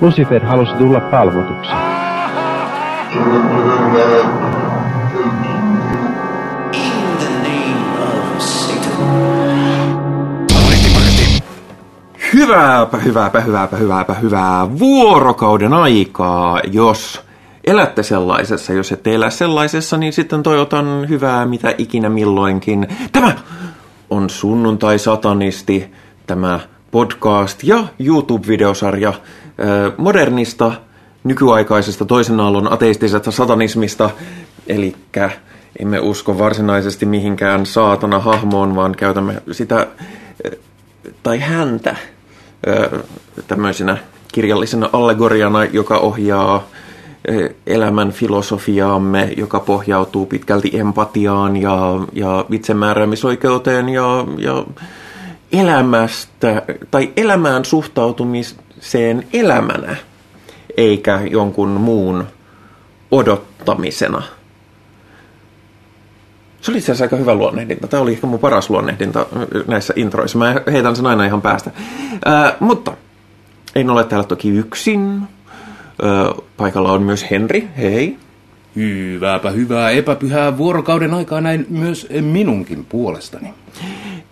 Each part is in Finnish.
Lucifer halusi tulla palvotuksi. Hyvääpä, hyvääpä, hyvääpä, hyvääpä, hyvää vuorokauden aikaa, jos elätte sellaisessa. Jos ette elä sellaisessa, niin sitten toivotan hyvää mitä ikinä milloinkin. Tämä on Sunnuntai Satanisti, tämä podcast ja YouTube-videosarja modernista, nykyaikaisesta toisen aallon ateistisesta satanismista. Eli emme usko varsinaisesti mihinkään saatana hahmoon, vaan käytämme sitä tai häntä tämmöisenä kirjallisena allegoriana, joka ohjaa elämän filosofiaamme, joka pohjautuu pitkälti empatiaan ja, ja itsemääräämisoikeuteen ja, ja elämästä tai elämään suhtautumiseen elämänä, eikä jonkun muun odottamisena. Se oli itse asiassa aika hyvä luonnehdinta. Tämä oli ehkä mun paras luonnehdinta näissä introissa. Mä heitän sen aina ihan päästä. Ää, mutta en ole täällä toki yksin. Ää, paikalla on myös Henri. Hei. Hyvääpä hyvää epäpyhää vuorokauden aikaa näin myös minunkin puolestani.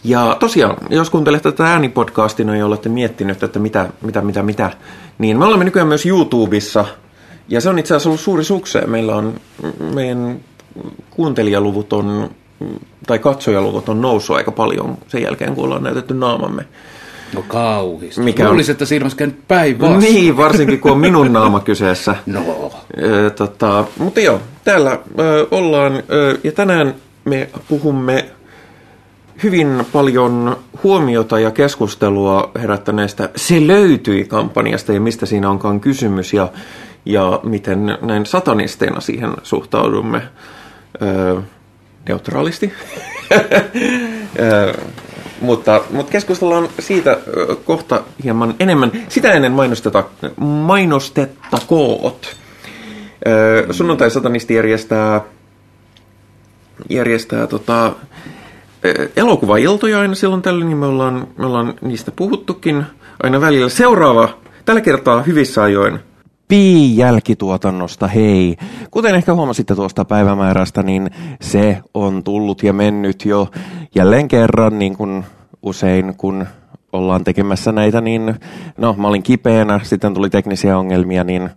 Ja tosiaan, jos kuuntelette tätä äänipodcastina ja olette miettinyt, että mitä, mitä, mitä, mitä, niin me olemme nykyään myös YouTubessa. Ja se on itse asiassa ollut suuri sukseen. Meillä on, meidän kuuntelijaluvut on, tai katsojaluvut on noussut aika paljon sen jälkeen, kun ollaan näytetty naamamme. No kauhista. Mikä Luulisin, että siinä olisi käynyt päinvastoin. Niin, varsinkin kun on minun naama kyseessä. No. Ö, tota, mutta joo, täällä ö, ollaan ö, ja tänään me puhumme hyvin paljon huomiota ja keskustelua herättäneestä Se löytyi kampanjasta ja mistä siinä onkaan kysymys ja, ja miten näin satanisteina siihen suhtaudumme ö, neutraalisti. Ö, mutta, mutta keskustellaan siitä kohta hieman enemmän. Sitä ennen mainosteta, mainostettakoot. Ö, Sunnuntai satanisti järjestää, järjestää tota, elokuvailtoja aina silloin tällöin, niin me ollaan, me ollaan niistä puhuttukin aina välillä. Seuraava, tällä kertaa hyvissä ajoin. Pi-jälkituotannosta, hei. Kuten ehkä huomasitte tuosta päivämäärästä, niin se on tullut ja mennyt jo jälleen kerran, niin kuin usein kun ollaan tekemässä näitä, niin no mä olin kipeänä, sitten tuli teknisiä ongelmia, niin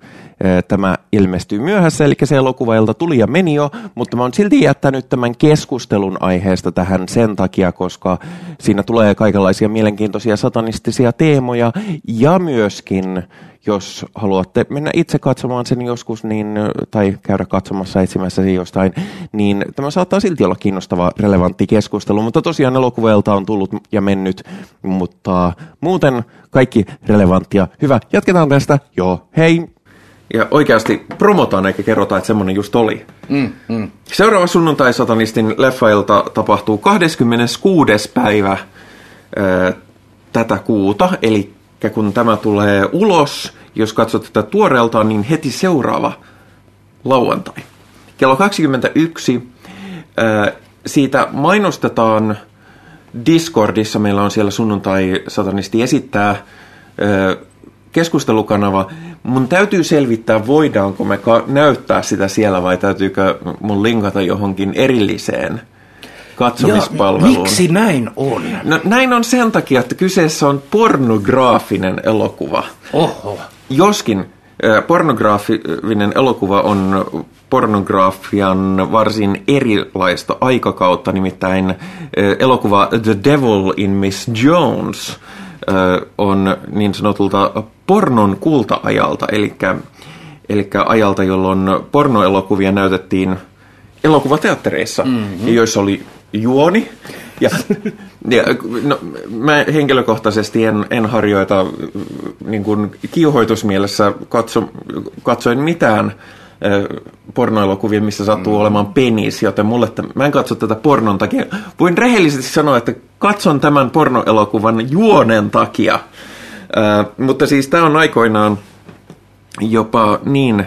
tämä ilmestyy myöhässä, eli se elokuvailta tuli ja meni jo, mutta mä oon silti jättänyt tämän keskustelun aiheesta tähän sen takia, koska siinä tulee kaikenlaisia mielenkiintoisia satanistisia teemoja ja myöskin jos haluatte mennä itse katsomaan sen joskus, niin, tai käydä katsomassa etsimässä sen jostain, niin tämä saattaa silti olla kiinnostava, relevantti keskustelu. Mutta tosiaan elokuvailta on tullut ja mennyt, mutta muuten kaikki relevanttia. Hyvä, jatketaan tästä. Joo, hei! Ja oikeasti promotaan eikä kerrota, että semmoinen just oli. Mm, mm. Seuraava sunnuntai-satanistin leffailta tapahtuu 26. päivä ö, tätä kuuta, eli kun tämä tulee ulos, jos katsot tätä tuoreeltaan, niin heti seuraava lauantai. Kello 21 ö, siitä mainostetaan Discordissa, meillä on siellä sunnuntai-satanisti esittää ö, keskustelukanava. Mun täytyy selvittää, voidaanko me ka- näyttää sitä siellä vai täytyykö mun linkata johonkin erilliseen katsomispalveluun. miksi näin on? No, näin on sen takia, että kyseessä on pornograafinen elokuva. Oho. Joskin pornograafinen elokuva on pornografian varsin erilaista aikakautta, nimittäin elokuva The Devil in Miss Jones on niin sanotulta pornon kulta-ajalta, eli, eli ajalta, jolloin pornoelokuvia näytettiin elokuvateattereissa, mm-hmm. joissa oli juoni. Ja, ja no, mä henkilökohtaisesti en, en harjoita niin kuin kiuhoitusmielessä katso, katsoin mitään pornoelokuvia, missä sattuu mm. olemaan penis, joten mulle, t- mä en katso tätä pornon takia. Voin rehellisesti sanoa, että katson tämän pornoelokuvan juonen takia. Mutta siis tämä on aikoinaan jopa niin,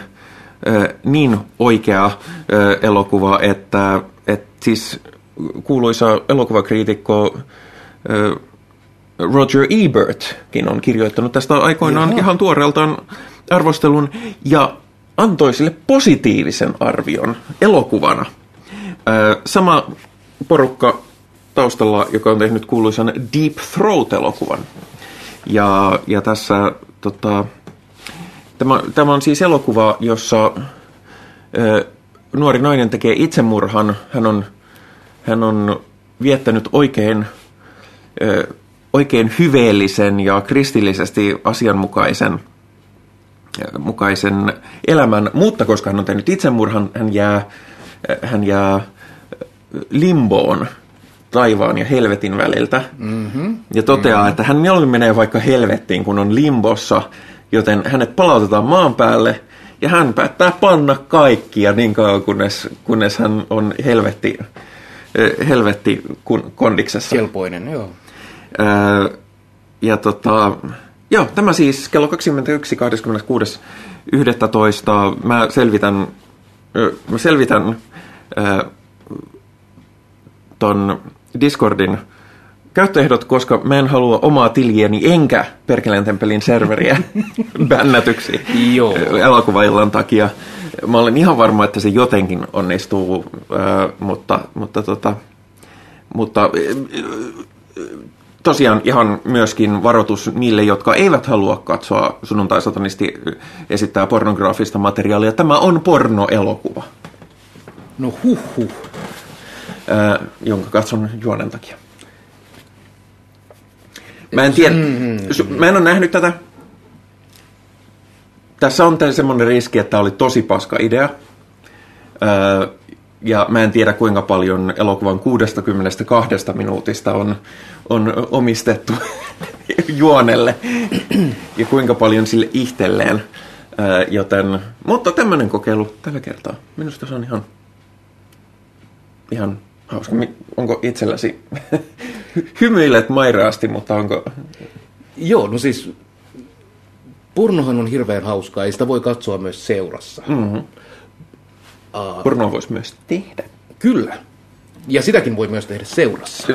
ö, niin oikea ö, elokuva, että et siis kuuluisa elokuvakriitikko ö, Roger Ebertkin on kirjoittanut tästä aikoinaan Jaha. ihan tuoreeltaan arvostelun ja antoi sille positiivisen arvion elokuvana. Ö, Sama porukka taustalla, joka on tehnyt kuuluisan Deep Throat-elokuvan. Ja, ja tässä tota, tämä, tämä on siis elokuva, jossa ö, nuori nainen tekee itsemurhan. Hän on, hän on viettänyt oikein, ö, oikein hyveellisen ja kristillisesti asianmukaisen mukaisen elämän, mutta koska hän on tehnyt itsemurhan, hän jää, hän jää limboon taivaan ja helvetin väliltä. Mm-hmm. Ja toteaa, mm-hmm. että hän mieluummin menee vaikka helvettiin, kun on limbossa, joten hänet palautetaan maan päälle ja hän päättää panna kaikkia niin kauan, kunnes, kunnes hän on helvetti, helvetti kun, kondiksessa. Kelpoinen, joo. Öö, ja tota, joo, tämä siis kello 21, 26, 11. Mä selvitän, mä selvitän ö, ton Discordin käyttöehdot, koska mä en halua omaa tiliäni enkä Perkeleen temppelin serveriä bännätyksi Joo. elokuvaillan takia. Mä olen ihan varma, että se jotenkin onnistuu, mutta, mutta, tota, mutta tosiaan ihan myöskin varoitus niille, jotka eivät halua katsoa sunnuntai-satanisti esittää pornograafista materiaalia. Tämä on pornoelokuva, No huh huh. Ää, jonka katson juonen takia. Mä en tiedä, su- mä en ole nähnyt tätä. Tässä on semmoinen riski, että tämä oli tosi paska idea. Ja mä en tiedä kuinka paljon elokuvan 62 minuutista on, on omistettu juonelle ja kuinka paljon sille itselleen. Ää, joten, mutta tämmöinen kokeilu tällä kertaa. Minusta se on ihan, ihan hauska. Onko itselläsi hymyilet mairaasti, mutta onko... Joo, no siis pornohan on hirveän hauskaa, ja sitä voi katsoa myös seurassa. Mm-hmm. Pornoa voisi myös tehdä. Kyllä. Ja sitäkin voi myös tehdä seurassa.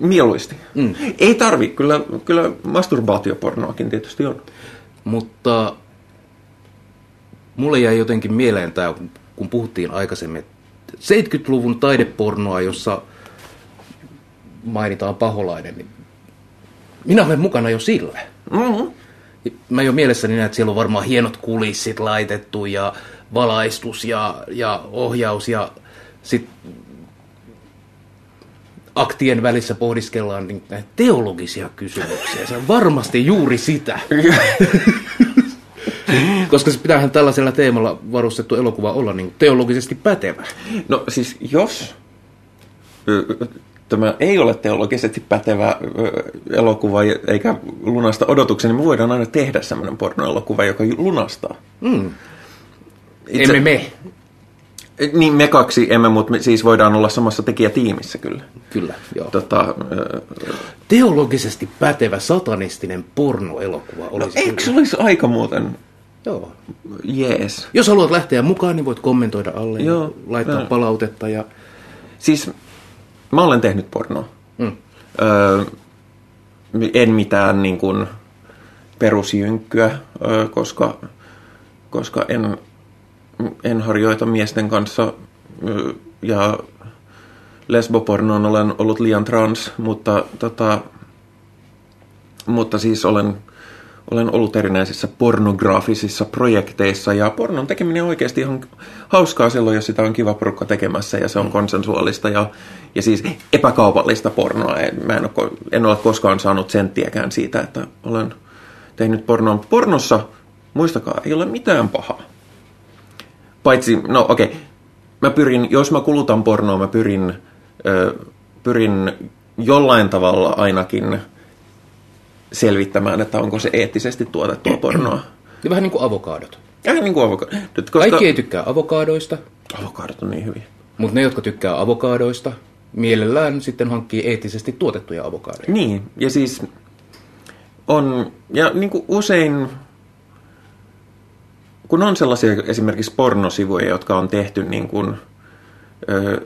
Mieluisesti. Mm. Ei tarvi, kyllä, kyllä masturbaatiopornoakin tietysti on. Mutta mulle jäi jotenkin mieleen tämä, kun puhuttiin aikaisemmin, että 70-luvun taidepornoa, jossa mainitaan paholainen, niin minä olen mukana jo sillä. Mm-hmm. Mä jo mielessäni näen, että siellä on varmaan hienot kulissit laitettu ja valaistus ja, ja ohjaus ja sit aktien välissä pohdiskellaan niin teologisia kysymyksiä. Se on varmasti juuri sitä. Koska se pitäähän tällaisella teemalla varustettu elokuva olla niin teologisesti pätevä. No siis jos tämä ei ole teologisesti pätevä elokuva eikä lunasta odotuksia, niin me voidaan aina tehdä semmoinen pornoelokuva, joka lunastaa. Mm. Itse- Emme me. Niin me kaksi emme, mutta me siis voidaan olla samassa tekijätiimissä kyllä. Kyllä, joo. Tota, ö, Teologisesti pätevä satanistinen pornoelokuva olisi eikö se olisi aika muuten Joo. jees? Jos haluat lähteä mukaan, niin voit kommentoida alle Joo, ja laittaa joo. palautetta. Ja... Siis mä olen tehnyt pornoa. Mm. Öö, en mitään niin kuin perusjynkkyä, öö, koska, koska en, en harjoita miesten kanssa öö, ja lesbopornoon olen ollut liian trans, mutta, tota, mutta siis olen, olen ollut erinäisissä pornograafisissa projekteissa ja pornon tekeminen on oikeasti ihan hauskaa silloin, jos sitä on kiva porukka tekemässä ja se on konsensuaalista ja, ja siis epäkaupallista pornoa. Mä en ole, en ole koskaan saanut senttiäkään siitä, että olen tehnyt pornoa. Pornossa, muistakaa, ei ole mitään pahaa. Paitsi, no okei, okay. mä pyrin, jos mä kulutan pornoa, mä pyrin, ö, pyrin jollain tavalla ainakin selvittämään, että onko se eettisesti tuotettua pornoa. Ja vähän niin kuin avokaadot. Ja niin kuin avokado. Nyt, koska Kaikki ei tykkää avokaadoista, avokadot on niin hyviä. mutta ne, jotka tykkää avokaadoista, mielellään sitten hankkii eettisesti tuotettuja avokaadoja. Niin, ja siis on, ja niin kuin usein, kun on sellaisia esimerkiksi pornosivuja, jotka on tehty niin kuin, ö,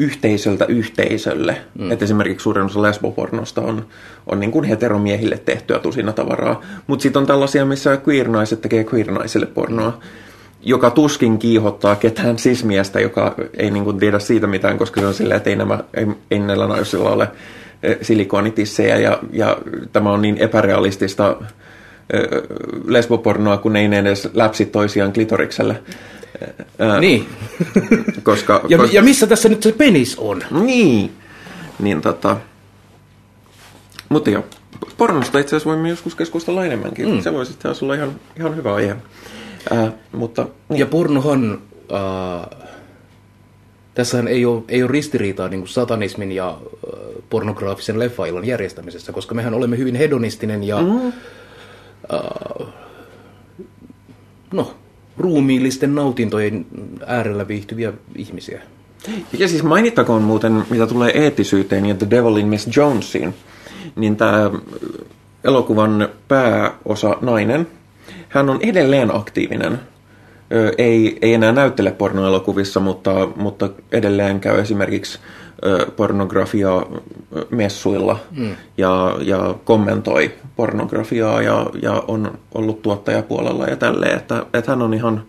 yhteisöltä yhteisölle. Mm. Että esimerkiksi suurin osa lesbopornosta on, on niin kuin heteromiehille tehtyä tusina tavaraa. Mutta sitten on tällaisia, missä queer-naiset tekee queer-naisille pornoa. Joka tuskin kiihottaa ketään sismiestä, joka ei niin kuin tiedä siitä mitään, koska se on silleen, että ei, nämä, ei, ei näillä naisilla ole eh, silikonitissejä ja, ja tämä on niin epärealistista eh, lesbopornoa, kun ei ne edes läpsi toisiaan klitorikselle. Niin. koska, ja, koska, ja missä tässä nyt se penis on? Niin. Niin tota... Mutta joo, pornosta itse asiassa voimme joskus keskustella enemmänkin. Mm. Se voisi itse olla ihan, ihan hyvä aihe. Äh, mutta, niin. Ja pornohan, äh, tässähän ei ole, ei ole ristiriitaa niin kuin satanismin ja äh, pornograafisen leffailon järjestämisessä, koska mehän olemme hyvin hedonistinen ja mm. äh, no, ruumiillisten nautintojen äärellä viihtyviä ihmisiä. Ja siis mainittakoon muuten, mitä tulee eettisyyteen ja The Devil in Miss Jonesiin, niin tämä elokuvan pääosa nainen – hän on edelleen aktiivinen. Ei, ei enää näyttele pornoelokuvissa, mutta, mutta edelleen käy esimerkiksi pornografiaa messuilla mm. ja, ja kommentoi pornografiaa ja, ja on ollut tuottajapuolella ja tälleen, että, että hän on ihan,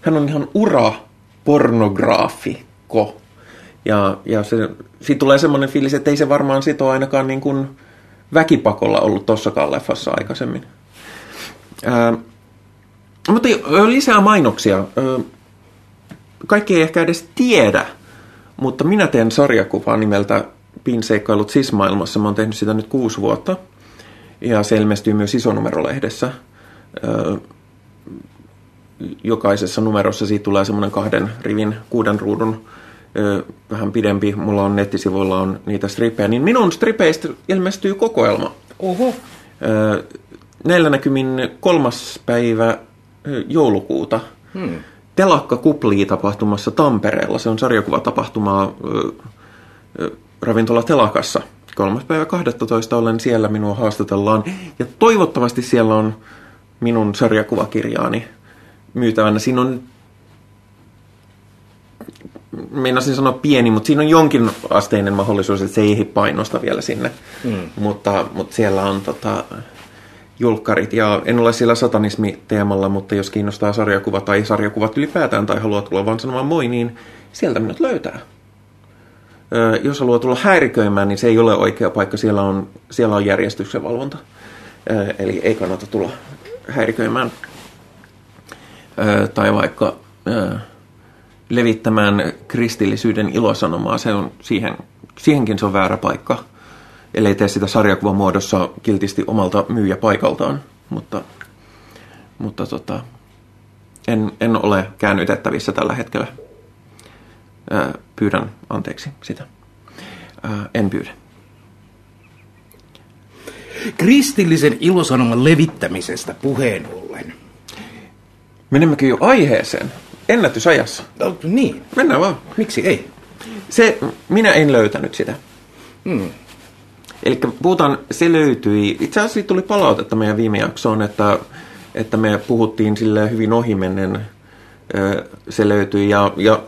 hän on ihan ura pornograafikko. Ja, ja se, siitä tulee semmoinen fiilis, että ei se varmaan sito ainakaan niin kuin väkipakolla ollut tossakaan leffassa aikaisemmin. Ää, mutta lisää mainoksia. Kaikki ei ehkä edes tiedä, mutta minä teen sarjakuvaa nimeltä Pinseikkailut sismaailmassa. Mä oon tehnyt sitä nyt kuusi vuotta. Ja se ilmestyy myös isonumerolehdessä. Jokaisessa numerossa siitä tulee semmoinen kahden rivin, kuuden ruudun vähän pidempi. Mulla on nettisivuilla on niitä strippejä. Niin minun stripeistä ilmestyy kokoelma. Oho. Näillä näkymin kolmas päivä joulukuuta. Hmm. Telakka kuplii tapahtumassa Tampereella. Se on sarjakuvatapahtumaa ravintola Telakassa. Kolmas päivä 12 olen siellä, minua haastatellaan. Ja toivottavasti siellä on minun sarjakuvakirjaani myytävänä. Siinä on meinasin sanoa pieni, mutta siinä on jonkin asteinen mahdollisuus, että se ei painosta vielä sinne. Mm. Mutta, mutta siellä on tota, julkkarit. Ja en ole sillä satanismi-teemalla, mutta jos kiinnostaa sarjakuva tai sarjakuvat ylipäätään tai haluaa tulla vaan sanomaan moi, niin sieltä minut löytää. Jos haluaa tulla häiriköimään, niin se ei ole oikea paikka. Siellä on, siellä on järjestyksen valvonta. Eli ei kannata tulla häiriköimään. Tai vaikka levittämään kristillisyyden ilosanomaa. Se on siihen, siihenkin se on väärä paikka ellei tee sitä sarjakuvan muodossa kiltisti omalta myyjäpaikaltaan. Mutta, mutta tota, en, en ole käännytettävissä tällä hetkellä. Ää, pyydän anteeksi sitä. Ää, en pyydä. Kristillisen ilosanoman levittämisestä puheen ollen. Menemmekö jo aiheeseen? Ennätysajassa. No, niin. Mennään vaan. Miksi ei? Se, minä en löytänyt sitä. Hmm. Eli puhutaan, se löytyi, itse asiassa tuli palautetta meidän viime jaksoon, että, että me puhuttiin sille hyvin ohimennen, se löytyi ja, ja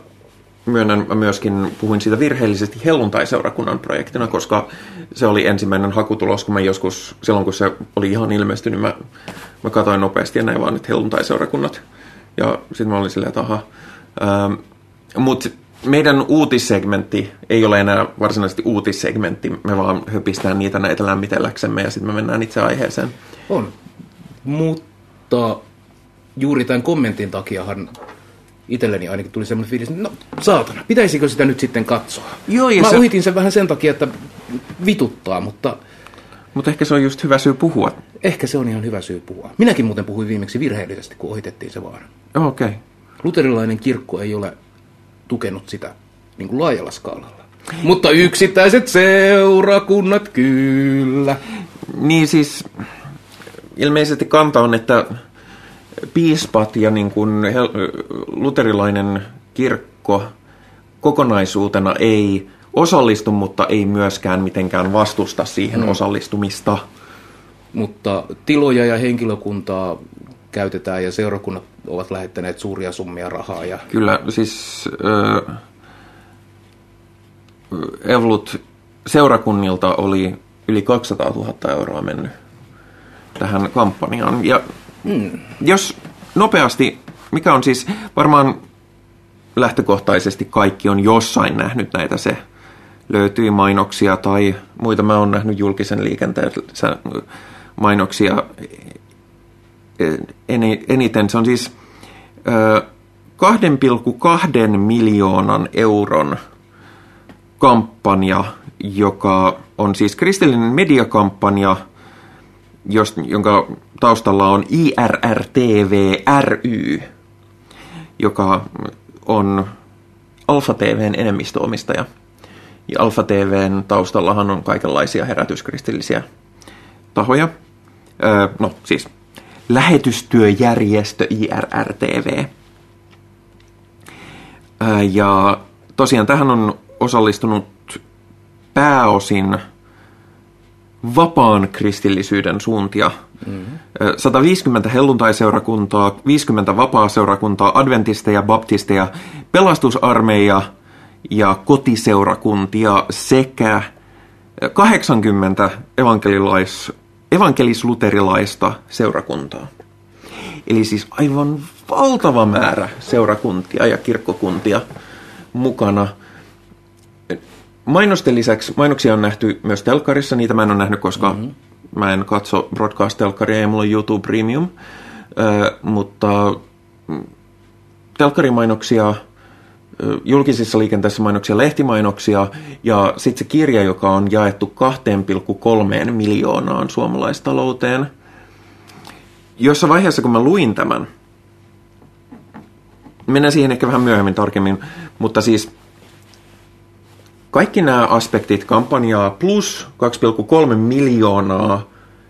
myönnän mä myöskin puhuin siitä virheellisesti helluntai-seurakunnan projektina, koska se oli ensimmäinen hakutulos, kun mä joskus, silloin kun se oli ihan ilmestynyt, mä, mä katsoin nopeasti ja näin vaan, että helluntai-seurakunnat. Ja sitten mä olin silleen, että aha. Ähm, Mutta meidän uutissegmentti ei ole enää varsinaisesti uutissegmentti, me vaan höpistään niitä näitä lämmitelläksemme ja sitten me mennään itse aiheeseen. On, mutta juuri tämän kommentin takiahan itselleni ainakin tuli semmoinen fiilis, että no saatana, pitäisikö sitä nyt sitten katsoa? Joo, ja Mä se... ohitin sen vähän sen takia, että vituttaa, mutta... Mutta ehkä se on just hyvä syy puhua. Ehkä se on ihan hyvä syy puhua. Minäkin muuten puhuin viimeksi virheellisesti, kun ohitettiin se vaan. Okei. Okay. Luterilainen kirkko ei ole tukenut sitä niin kuin laajalla skaalalla. Mutta yksittäiset seurakunnat kyllä. Niin siis ilmeisesti kanta on, että piispat ja niin kuin luterilainen kirkko kokonaisuutena ei osallistu, mutta ei myöskään mitenkään vastusta siihen hmm. osallistumista. Mutta tiloja ja henkilökuntaa käytetään ja seurakunnat ovat lähettäneet suuria summia rahaa. Ja... Kyllä, siis äh, Evlut seurakunnilta oli yli 200 000 euroa mennyt tähän kampanjaan. Ja mm. jos nopeasti, mikä on siis varmaan lähtökohtaisesti kaikki on jossain nähnyt näitä se löytyi mainoksia tai muita. Mä oon nähnyt julkisen liikenteen mainoksia eniten. Se on siis 2,2 miljoonan euron kampanja, joka on siis kristillinen mediakampanja, jonka taustalla on IRRTV ry, joka on Alfa TVn enemmistöomistaja. Ja Alfa TVn taustallahan on kaikenlaisia herätyskristillisiä tahoja. No siis lähetystyöjärjestö IRRTV. Ja tosiaan tähän on osallistunut pääosin vapaan kristillisyyden suuntia. Mm-hmm. 150 helluntaiseurakuntaa, 50 vapaa-seurakuntaa, adventisteja, baptisteja, pelastusarmeija ja kotiseurakuntia sekä 80 evankelilais, evankelisluterilaista seurakuntaa. Eli siis aivan valtava määrä seurakuntia ja kirkkokuntia mukana – Mainosten lisäksi mainoksia on nähty myös telkkarissa, niitä mä en ole nähnyt, koska mm-hmm. mä en katso broadcast-telkkaria ja mulla on YouTube Premium, ö, mutta mm, telkkarimainoksia, julkisissa liikenteessä mainoksia, lehtimainoksia ja sitten se kirja, joka on jaettu 2,3 miljoonaan suomalaistalouteen. Jossa vaiheessa, kun mä luin tämän, mennään siihen ehkä vähän myöhemmin tarkemmin, mutta siis kaikki nämä aspektit kampanjaa plus 2,3 miljoonaa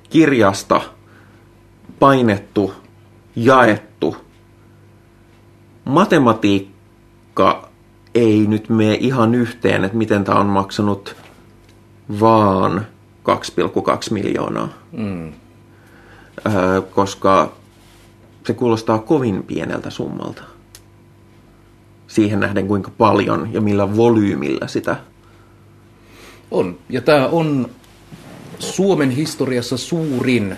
kirjasta painettu, jaettu. Matematiikka ei nyt mene ihan yhteen, että miten tämä on maksanut vaan 2,2 miljoonaa. Mm. Öö, koska se kuulostaa kovin pieneltä summalta. Siihen nähden kuinka paljon ja millä volyymillä sitä on. Ja tämä on Suomen historiassa suurin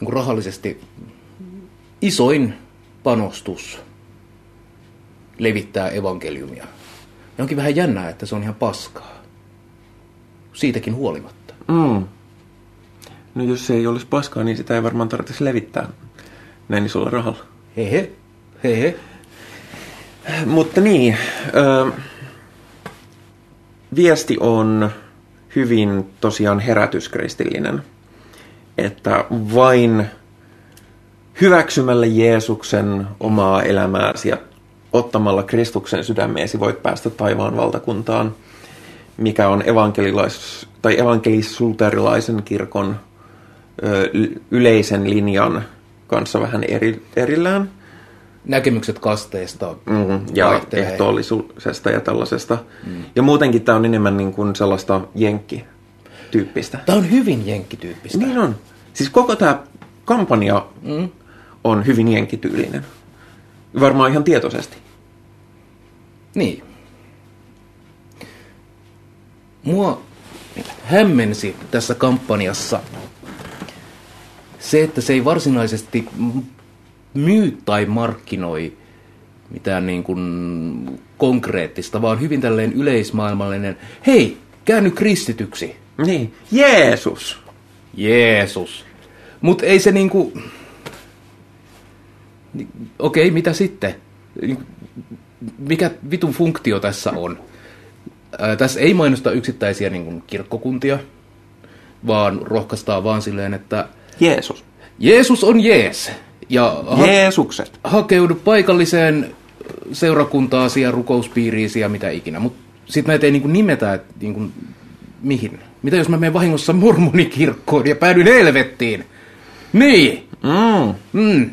niin rahallisesti isoin panostus levittää evankeliumia. Ja onkin vähän jännää, että se on ihan paskaa. Siitäkin huolimatta. Mm. No jos se ei olisi paskaa, niin sitä ei varmaan tarvitsisi levittää näin isolla rahalla. Hehe, hehe. Mutta niin, äh, viesti on hyvin tosiaan herätyskristillinen, että vain hyväksymällä Jeesuksen omaa elämääsi ja ottamalla Kristuksen sydämeesi voit päästä taivaan valtakuntaan, mikä on evankelilais- tai evankelis-luterilaisen kirkon yleisen linjan kanssa vähän eri, erillään – näkemykset kasteesta mm, ja vaihtelee. ehtoollisuudesta ja tällaisesta. Mm. Ja muutenkin tämä on enemmän niin kuin sellaista jenkkityyppistä. Tämä on hyvin jenkkityyppistä. Niin on. Siis koko tämä kampanja mm. On hyvin jenkkityylinen. Varmaan ihan tietoisesti. Niin. Mua hämmensi tässä kampanjassa se, että se ei varsinaisesti myy tai markkinoi mitään niin kuin konkreettista, vaan hyvin tälleen yleismaailmallinen, hei, käänny kristityksi. Niin, Jeesus. Jeesus. Mutta ei se niinku... Okei, mitä sitten? Mikä vitun funktio tässä on? Ää, tässä ei mainosta yksittäisiä niin kuin, kirkkokuntia, vaan rohkaistaan vaan silleen, että... Jeesus. Jeesus on Jees. Ja ha- Jeesukset. Hakeudu paikalliseen seurakuntaan ja rukouspiiriin ja mitä ikinä. Mutta sitten näitä ei niinku nimetä, että niinku, mihin. Mitä jos mä menen vahingossa mormonikirkkoon ja päädyin helvettiin? Niin. Mm. Mm.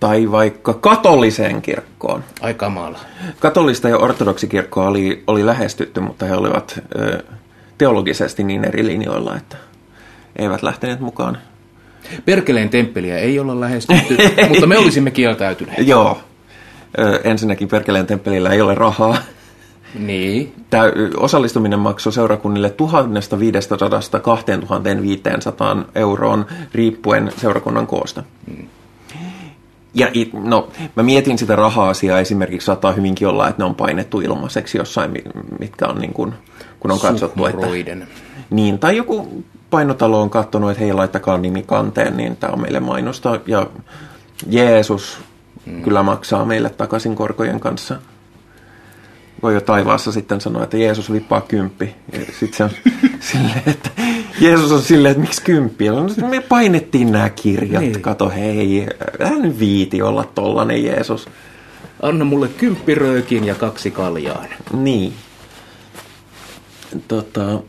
Tai vaikka katoliseen kirkkoon. Ai kamala. Katolista ja ortodoksikirkkoa oli, oli lähestytty, mutta he olivat ö, teologisesti niin eri linjoilla, että eivät lähteneet mukaan. Perkeleen temppeliä ei olla lähestytty, mutta me olisimme kieltäytyneet. Joo. Ö, ensinnäkin Perkeleen temppelillä ei ole rahaa. Niin. Tämä osallistuminen maksoi seurakunnille 1500-2500 euroon riippuen seurakunnan koosta. Ja it- no, mä mietin sitä raha-asiaa esimerkiksi, saattaa hyvinkin olla, että ne on painettu ilmaiseksi jossain, mi- mitkä on niin kuin, kun on katsottu, että... Niin, tai joku painotalo on katsonut, että hei, laittakaa nimi kanteen, niin tämä on meille mainosta. Ja Jeesus mm. kyllä maksaa meille takaisin korkojen kanssa. Voi jo taivaassa sitten sanoa, että Jeesus vippaa kymppi. Sitten se on silleen, että Jeesus on silleen, että miksi kymppi? Ja no, me painettiin nämä kirjat, Niin. kato hei, hän viiti olla tollanen Jeesus. Anna mulle kymppiröökin ja kaksi kaljaa. Niin. Tota,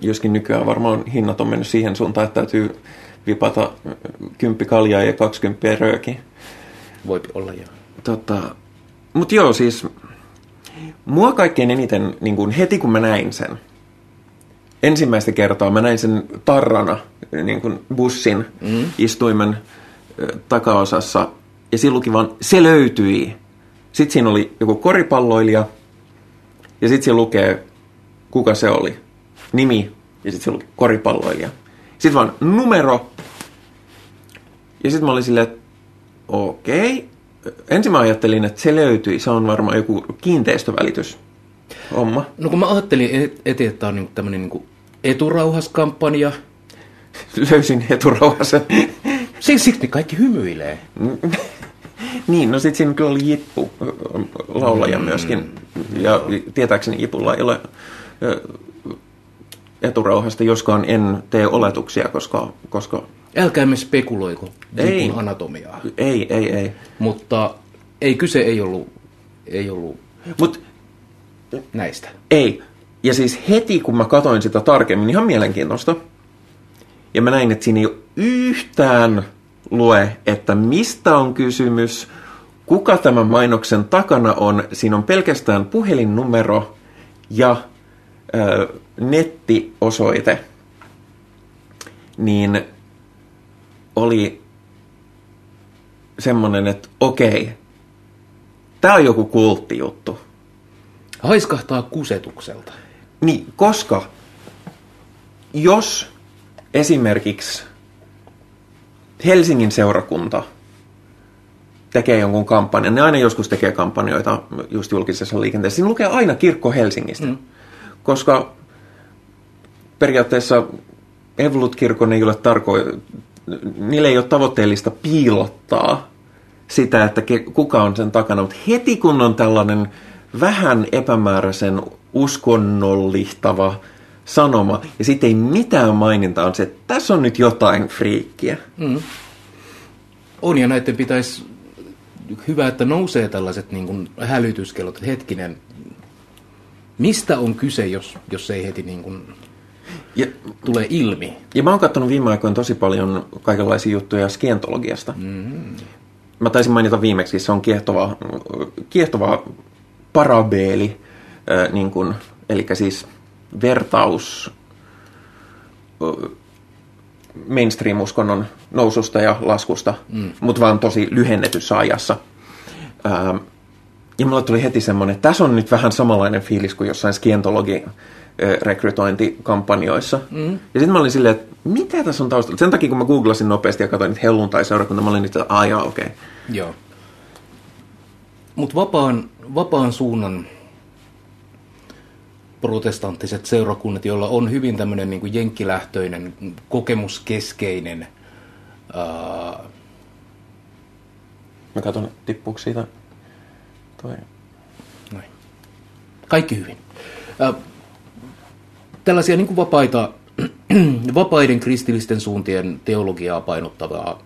joskin nykyään varmaan hinnat on mennyt siihen suuntaan, että täytyy vipata kymppi kaljaa ja 20 rööki. Voi olla joo. Tota, Mutta joo, siis mua kaikkein eniten, niin kun heti kun mä näin sen, ensimmäistä kertaa mä näin sen tarrana, niin kun bussin mm. istuimen takaosassa, ja silloin luki vaan, se löytyi. Sitten siinä oli joku koripalloilija, ja sitten se lukee, kuka se oli. Nimi, ja sitten se luki koripalloilija. Sitten vaan numero, ja sitten mä olin silleen, että okei. Ensin mä ajattelin, että se löytyi. Se on varmaan joku kiinteistövälitys homma. No kun mä ajattelin et- että tämä on niinku tämmöinen niinku eturauhaskampanja. Löysin eturauhasen. Siis siksi ne kaikki hymyilee. niin, no sit siinä kyllä oli Jippu, laulaja myöskin. Ja tietääkseni Jipulla ei ole eturauhasta, joskaan en tee oletuksia, koska, koska Älkäämme spekuloiko Ei. Anatomiaa. ei, ei, ei. Mutta ei kyse ei ollut, ei ollut Mutta näistä. Ei. Ja siis heti kun mä katoin sitä tarkemmin, ihan mielenkiintoista. Ja mä näin, että siinä ei ole yhtään lue, että mistä on kysymys, kuka tämän mainoksen takana on. Siinä on pelkästään puhelinnumero ja ö, nettiosoite. Niin oli semmonen, että okei, tämä on joku kulttijuttu. Haiskahtaa kusetukselta. Niin, koska jos esimerkiksi Helsingin seurakunta tekee jonkun kampanjan, ne aina joskus tekee kampanjoita just julkisessa liikenteessä, siinä lukee aina kirkko Helsingistä. Mm. Koska periaatteessa Evolut-kirkon ei ole tarko... Niillä ei ole tavoitteellista piilottaa sitä, että kuka on sen takana, mutta heti kun on tällainen vähän epämääräisen uskonnollistava sanoma, ja sitten ei mitään mainintaa, on se, että tässä on nyt jotain friikkiä. On ja näiden pitäisi, hyvä, että nousee tällaiset niin kuin hälytyskellot, että hetkinen, mistä on kyse, jos, jos ei heti niin kuin Ja, tule ilmi? ja mä oon katsonut viime aikoina tosi paljon kaikenlaisia juttuja skientologiasta. Mm. Mä taisin mainita viimeksi, se on kiehtova, kiehtova parabeeli, äh, niin kuin, eli siis vertaus mainstream-uskonnon noususta ja laskusta, mm. mutta vaan tosi lyhennetyssä ajassa. Ähm, ja mulle tuli heti semmoinen, että tässä on nyt vähän samanlainen fiilis kuin jossain skientologi rekrytointikampanjoissa. Mm. Ja sitten mä olin silleen, että mitä tässä on taustalla? Sen takia, kun mä googlasin nopeasti ja katsoin, että helluntai-seurakunta, mä olin nyt, että joo, okei. Okay. Joo. Mutta vapaan, vapaan suunnan protestanttiset seurakunnat, joilla on hyvin tämmöinen niin jenkkilähtöinen, kokemuskeskeinen, ää, Mä katson, tippuuko siitä toi. Noin. Kaikki hyvin. Ä, tällaisia niin vapaita, vapaiden kristillisten suuntien teologiaa painottavaa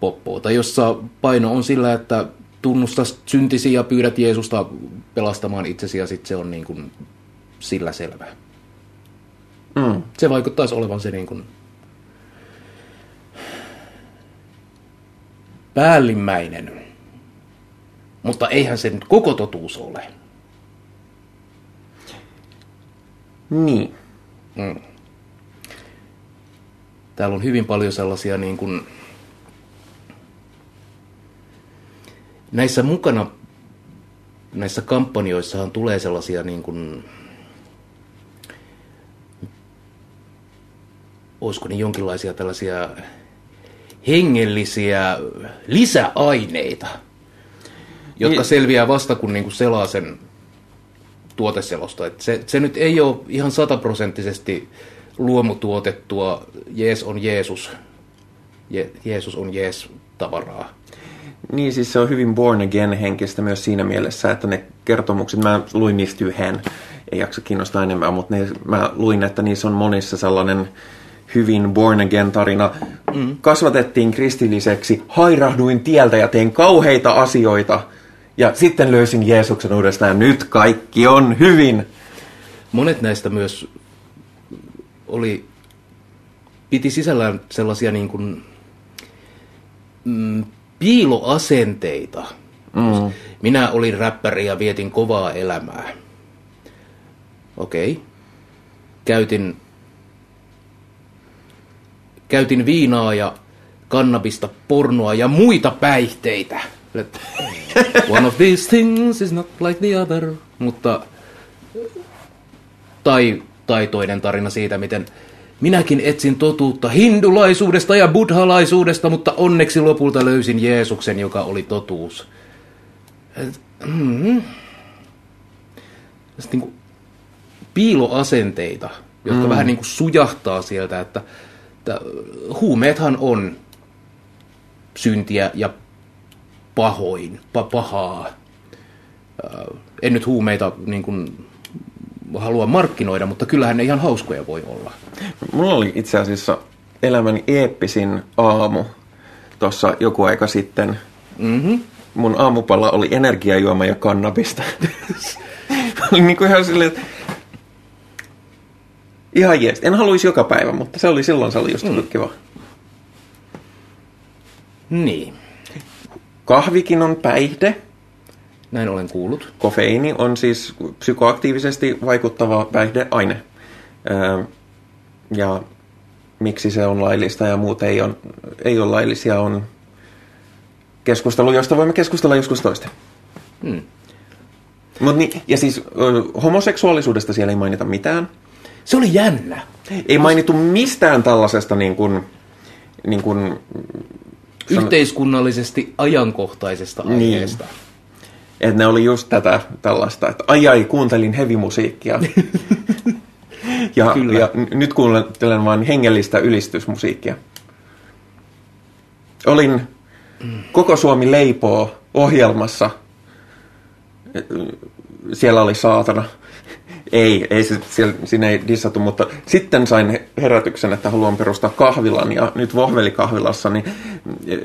poppoota, jossa paino on sillä, että tunnusta syntisi ja pyydät Jeesusta pelastamaan itsesi ja sitten se on niin kuin sillä selvä. Mm. Se vaikuttaisi olevan se niin kuin päällimmäinen. Mutta eihän se nyt koko totuus ole. Niin. Täällä on hyvin paljon sellaisia niin kuin näissä mukana, näissä kampanjoissahan tulee sellaisia niin kuin, olisiko ne jonkinlaisia tällaisia hengellisiä lisäaineita, jotka Niin. selviää vasta kun niin kuin selaa sen tuoteselosta. Et se, se nyt ei ole ihan sataprosenttisesti luomutuotettua Jees on Jeesus, Je, Jeesus on Jees tavaraa. Niin, siis se on hyvin born again henkistä myös siinä mielessä, että ne kertomukset, mä luin niistä yhden, ei jaksa kiinnostaa enemmän, mutta ne, mä luin, että niissä on monissa sellainen hyvin born again tarina. Mm. Kasvatettiin kristilliseksi, hairahduin tieltä ja tein kauheita asioita. Ja sitten löysin Jeesuksen uudestaan ja nyt kaikki on hyvin. Monet näistä myös oli, piti sisällään sellaisia niin kuin, mm, piiloasenteita. Mm. Minä olin räppäri ja vietin kovaa elämää. Okei. Okay. Käytin, käytin viinaa ja kannabista, pornoa ja muita päihteitä. One of these things is not like the other. Mutta tai, tai toinen tarina siitä, miten minäkin etsin totuutta hindulaisuudesta ja buddhalaisuudesta, mutta onneksi lopulta löysin Jeesuksen, joka oli totuus. Et, mm, Sitten niin piiloasenteita, jotka mm. vähän niin kuin sujahtaa sieltä, että, että huumeethan on syntiä ja pahoin, pa- pahaa. En nyt huumeita niin kuin halua markkinoida, mutta kyllähän ne ihan hauskoja voi olla. Mulla oli itse asiassa elämäni eeppisin aamu tuossa joku aika sitten. Mm-hmm. Mun aamupala oli energiajuoma ja kannabista. oli niin kuin ihan silleen, että ihan jees. En haluaisi joka päivä, mutta se oli silloin se oli just mm. kiva. Niin, Kahvikin on päihde. Näin olen kuullut. Kofeiini on siis psykoaktiivisesti vaikuttava päihdeaine. Öö, ja miksi se on laillista ja muut ei ole, ei ole laillisia on keskustelu, josta voimme keskustella joskus toista. Hmm. Mut niin, ja siis homoseksuaalisuudesta siellä ei mainita mitään. Se oli jännä. Ei mainittu mistään tällaisesta niin kuin, niin kuin, Yhteiskunnallisesti ajankohtaisesta Niin. Että ne oli just tätä tällaista, että ai ai, kuuntelin hevimusiikkia. ja, Kyllä. ja nyt kuuntelen vain hengellistä ylistysmusiikkia. Olin Koko Suomi leipoo ohjelmassa. Siellä oli saatana. Ei, ei se, siellä, siinä ei dissattu, mutta sitten sain herätyksen, että haluan perustaa kahvilan ja nyt Vohveli-kahvilassa niin eh,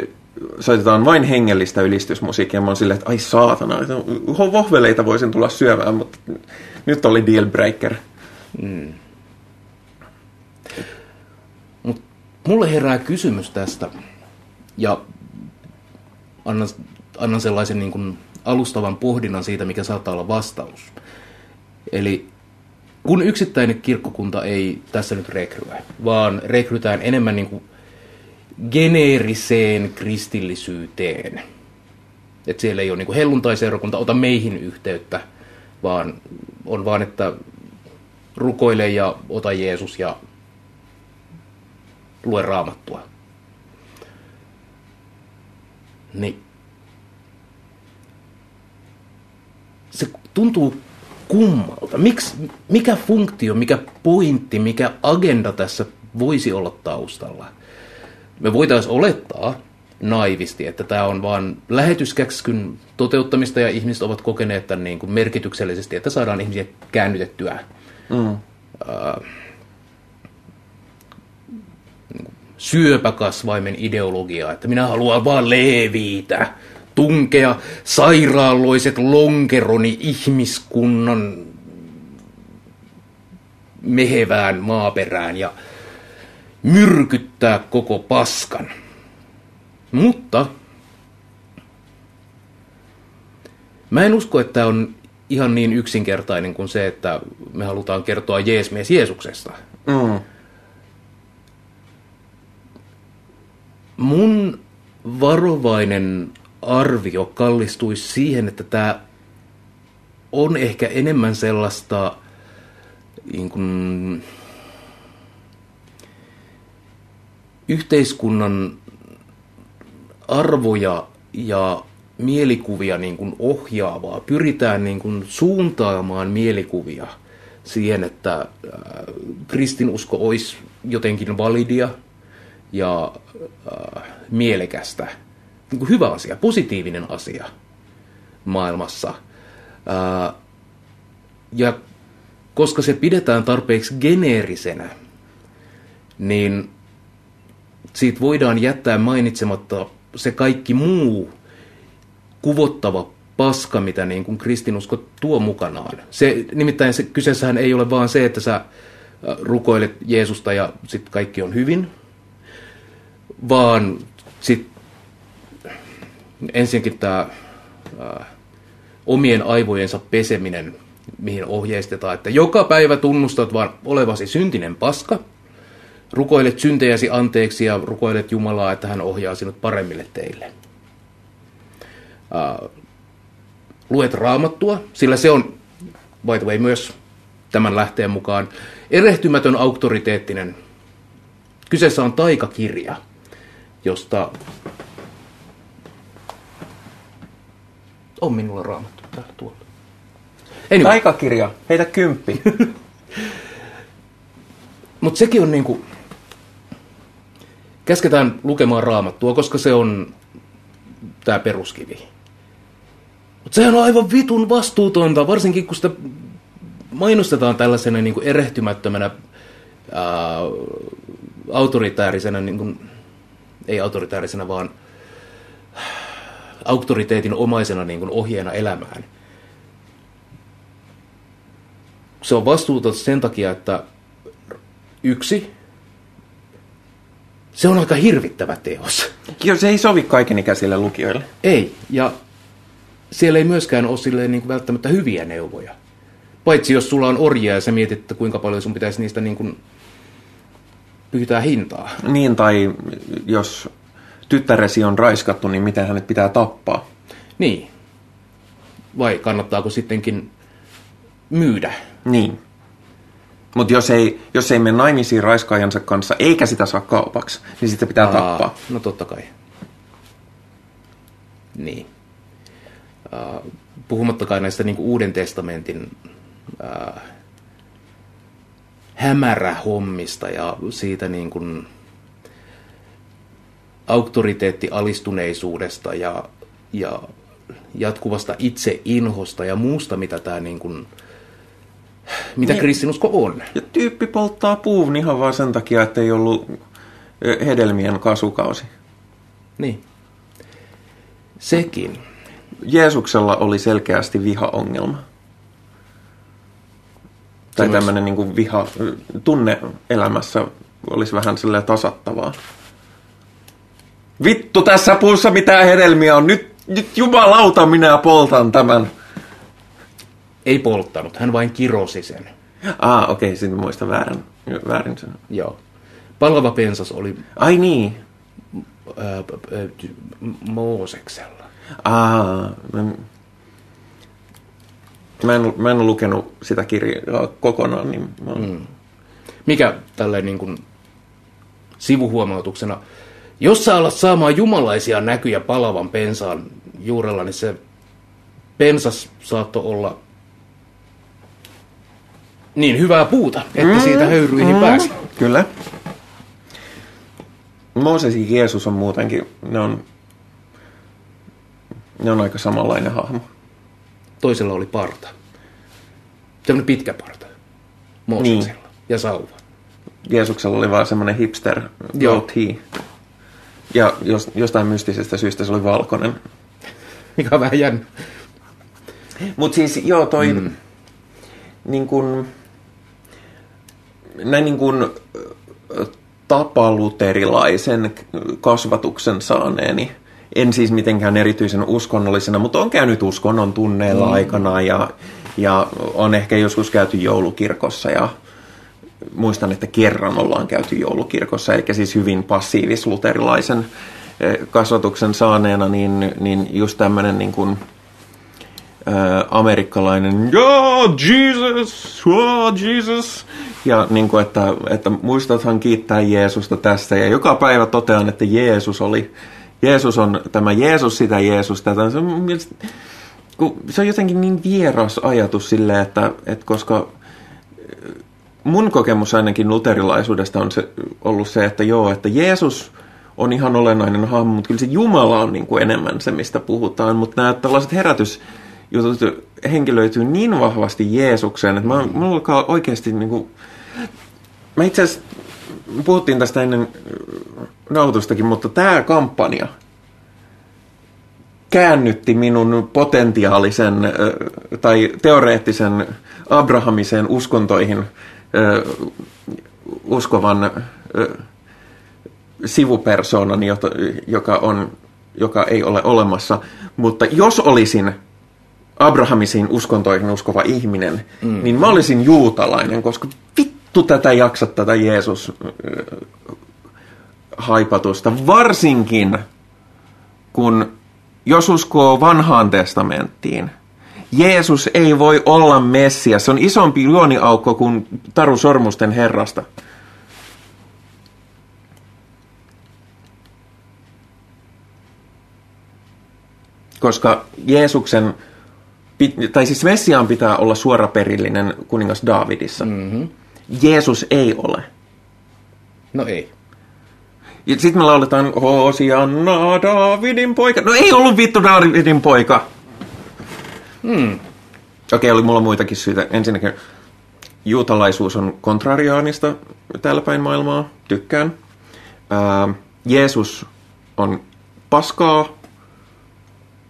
soitetaan vain hengellistä ylistysmusiikkia. Mä oon silleen, että ai saatana, että vohveleita voisin tulla syömään, mutta nyt oli deal breaker. Mut mulle herää kysymys tästä, ja annan, annan sellaisen niin kuin alustavan pohdinnan siitä, mikä saattaa olla vastaus. Eli kun yksittäinen kirkkokunta ei tässä nyt rekryä, vaan rekrytään enemmän niin kuin geneeriseen kristillisyyteen. Että siellä ei ole niin helluntaiseurakunta, ota meihin yhteyttä, vaan on vaan, että rukoile ja ota Jeesus ja lue raamattua. Niin se tuntuu kummalta. Miks, mikä funktio, mikä pointti, mikä agenda tässä voisi olla taustalla? Me voitaisiin olettaa naivisti, että tämä on vain lähetyskäskyn toteuttamista ja ihmiset ovat kokeneet tämän niin kuin merkityksellisesti, että saadaan ihmisiä käännytettyä. Mm. syöpäkasvaimen ideologiaa, että minä haluan vaan leviitä, tunkea sairaalloiset lonkeroni ihmiskunnan mehevään maaperään ja myrkyttää koko paskan. Mutta mä en usko, että on ihan niin yksinkertainen kuin se, että me halutaan kertoa Jeesmies Jeesuksesta. Mm. Mun varovainen arvio kallistuisi siihen, että tämä on ehkä enemmän sellaista niin kuin, yhteiskunnan arvoja ja mielikuvia niin kuin ohjaavaa. Pyritään niin kuin suuntaamaan mielikuvia siihen, että kristinusko olisi jotenkin validia ja äh, mielekästä. Niin kuin hyvä asia, positiivinen asia maailmassa. Äh, ja koska se pidetään tarpeeksi geneerisenä, niin siitä voidaan jättää mainitsematta se kaikki muu kuvottava paska, mitä niin kuin kristinusko tuo mukanaan. Se, nimittäin se, kyseessähän ei ole vaan se, että sä rukoilet Jeesusta ja sitten kaikki on hyvin, vaan sitten ensinnäkin tämä äh, omien aivojensa peseminen, mihin ohjeistetaan, että joka päivä tunnustat vaan olevasi syntinen paska, rukoilet syntejäsi anteeksi ja rukoilet Jumalaa, että hän ohjaa sinut paremmille teille. Uh, luet raamattua, sillä se on, by the way, myös tämän lähteen mukaan erehtymätön auktoriteettinen. Kyseessä on taikakirja, josta on minulla raamattu täällä tuolla. Anyway. Taikakirja, heitä kymppi. Mutta sekin on niinku, käsketään lukemaan raamattua, koska se on tämä peruskivi. Mutta sehän on aivan vitun vastuutonta, varsinkin kun sitä mainostetaan tällaisena niin kuin erehtymättömänä, ää, autoritäärisenä, niin kuin, ei autoritäärisenä, vaan auktoriteetin omaisena niin kuin ohjeena elämään. Se on vastuutonta sen takia, että yksi, se on aika hirvittävä teos. Joo, se ei sovi kaikenikäisille lukijoille. Ei, ja siellä ei myöskään ole silleen niin kuin välttämättä hyviä neuvoja. Paitsi jos sulla on orjia ja sä mietit, että kuinka paljon sun pitäisi niistä niin kuin pyytää hintaa. Niin, tai jos tyttäresi on raiskattu, niin miten hänet pitää tappaa? Niin. Vai kannattaako sittenkin myydä? Niin. Mutta jos ei, jos ei mene naimisiin raiskaajansa kanssa, eikä sitä saa kaupaksi, niin sitä pitää Aa, tappaa. No totta kai. Niin. Uh, puhumattakaan näistä niin Uuden testamentin uh, hämärähommista ja siitä niin kuin auktoriteettialistuneisuudesta ja, ja jatkuvasta itseinhosta ja muusta, mitä tämä niin kuin, mitä niin. kristinusko on. Ja tyyppi polttaa puun ihan vaan sen takia, että ei ollut hedelmien kasukausi. Niin. Sekin. Jeesuksella oli selkeästi vihaongelma. Tai tämmöinen niin kuin viha, tunne elämässä olisi vähän silleen tasattavaa. Vittu, tässä puussa mitään hedelmiä on. Nyt, nyt jumalauta minä poltan tämän. Ei polttanut, hän vain kirosi sen. Ah, okei, okay, sitten muista väärin, väärin sen. Joo. Palava pensas oli... Ai niin. Ää, Mooseksella. Ah, mä, mä, en, mä en lukenut sitä kirjaa kokonaan. Niin mä... mm. Mikä tälleen niin kuin sivuhuomautuksena, jos sä alat saamaan jumalaisia näkyjä palavan pensaan juurella, niin se pensas saattoi olla niin hyvää puuta, että mm, siitä höyryihin mm, pääsi. Kyllä. Mooses ja Jeesus on muutenkin, ne on, ne on aika samanlainen hahmo. Toisella oli parta. Sellainen pitkä parta. Mooseksella. Niin. Ja sauva. Jeesuksella oli vaan semmoinen hipster goatee. Ja jos, jostain mystisestä syystä se oli valkoinen. Mikä on vähän jännä. Mutta siis joo, toi mm. niin kun, näin niin kun, tapaluterilaisen kasvatuksen saaneeni, en siis mitenkään erityisen uskonnollisena, mutta on käynyt uskonnon tunneilla mm. aikana ja, ja on ehkä joskus käyty joulukirkossa ja muistan, että kerran ollaan käyty joulukirkossa, eli siis hyvin passiivis-luterilaisen eh, kasvatuksen saaneena, niin, niin just tämmöinen niin kuin, ää, amerikkalainen, yeah, Jesus, oh, Jesus. Ja niin kuin, että, että muistathan kiittää Jeesusta tästä. Ja joka päivä totean, että Jeesus oli, Jeesus on tämä Jeesus sitä Jeesus tätä. Se on, se on jotenkin niin vieras ajatus silleen, että, että koska mun kokemus ainakin luterilaisuudesta on se, ollut se, että joo, että Jeesus on ihan olennainen hahmo, mutta kyllä se Jumala on niin kuin enemmän se, mistä puhutaan. Mutta nämä tällaiset herätysjutut henkilöityy niin vahvasti Jeesukseen, että mä, mulla alkaa oikeasti niin kuin... Mä itse asiassa, puhuttiin tästä ennen nautustakin, mutta tämä kampanja käännytti minun potentiaalisen ö, tai teoreettisen abrahamisen uskontoihin uskovan jota, joka, on, joka ei ole olemassa. Mutta jos olisin abrahamisiin uskontoihin uskova ihminen, mm. niin mä olisin juutalainen, koska vittu tätä jaksa tätä Jeesus haipatusta. Varsinkin kun jos uskoo vanhaan testamenttiin, Jeesus ei voi olla Messias. Se on isompi juoniaukko kuin Taru Sormusten herrasta. Koska Jeesuksen, tai siis Messiaan pitää olla suoraperillinen kuningas Daavidissa. Mm-hmm. Jeesus ei ole. No ei. Ja sitten me lauletaan Hosianna, Daavidin poika. No ei ollut vittu Daavidin poika. Hmm. Okei, okay, oli mulla muitakin syitä. Ensinnäkin juutalaisuus on kontrariaanista täällä päin maailmaa. Tykkään. Ää, Jeesus on paskaa,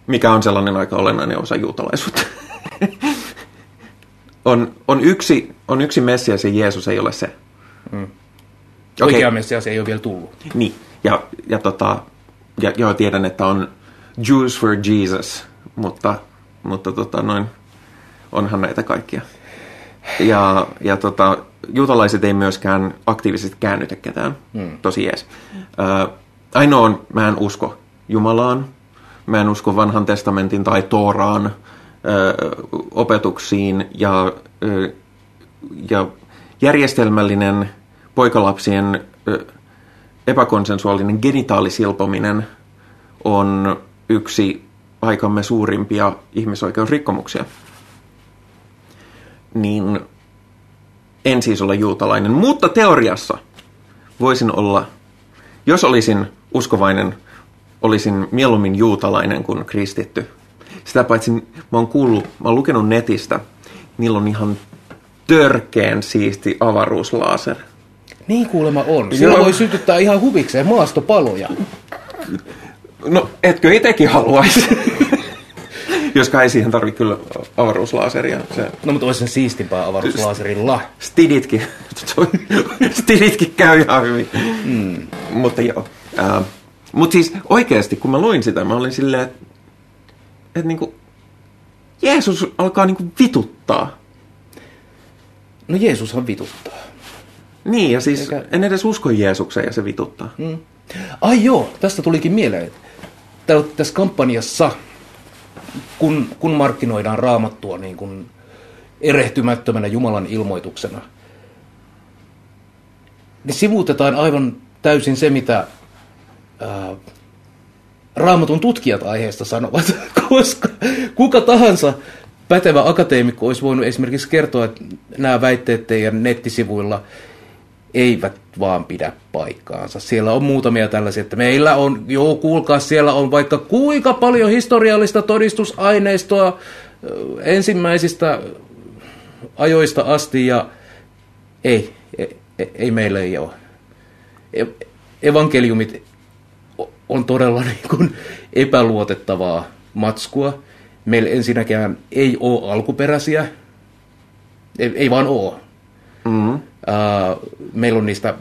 mikä on sellainen aika olennainen osa juutalaisuutta. on, on, yksi, on yksi Messias ja Jeesus ei ole se. Hmm. Okay. Oikea Messias ei ole vielä tullut. Niin, ja, ja, tota, ja joo, tiedän, että on Jews for Jesus, mutta, mutta tota, noin, onhan näitä kaikkia. Ja, ja tota, juutalaiset ei myöskään aktiivisesti käännytä ketään, hmm. tosi jees. Äh, ainoa on, mä en usko Jumalaan, mä en usko vanhan testamentin tai Tooraan äh, opetuksiin ja, äh, ja järjestelmällinen poikalapsien epäkonsensuaalinen genitaalisilpominen on yksi aikamme suurimpia ihmisoikeusrikkomuksia. Niin en siis ole juutalainen, mutta teoriassa voisin olla, jos olisin uskovainen, olisin mieluummin juutalainen kuin kristitty. Sitä paitsi mä oon kuullut, mä oon lukenut netistä, niillä on ihan törkeen siisti avaruuslaaser. Niin kuulemma on. Sillä Joo. voi sytyttää ihan huvikseen maastopaloja. No, etkö itsekin haluaisi? Jos kai siihen tarvii kyllä avaruuslaaseria. Se... No, mutta olisi sen siistimpää avaruuslaaserilla. Stiditkin. Stiditkin käy ihan hyvin. Mm. Mutta joo. Uh, mutta siis oikeasti, kun mä luin sitä, mä olin silleen, että et niinku, Jeesus alkaa niinku vituttaa. No Jeesushan vituttaa. Niin, ja siis Eikä... en edes usko Jeesukseen ja se vituttaa. Mm. Ai joo, tästä tulikin mieleen. Tässä kampanjassa, kun, kun markkinoidaan raamattua niin kuin erehtymättömänä Jumalan ilmoituksena, niin sivuutetaan aivan täysin se, mitä ää, raamatun tutkijat aiheesta sanovat, koska kuka tahansa pätevä akateemikko olisi voinut esimerkiksi kertoa, että nämä väitteet teidän nettisivuilla – eivät vaan pidä paikkaansa. Siellä on muutamia tällaisia, että meillä on, joo kuulkaa, siellä on vaikka kuinka paljon historiallista todistusaineistoa ensimmäisistä ajoista asti ja ei, ei, ei meillä ei ole. E, evankeliumit on todella niin kuin epäluotettavaa matskua. Meillä ensinnäkään ei ole alkuperäisiä, ei, ei vaan ole. Mm-hmm. Uh, meillä on niistä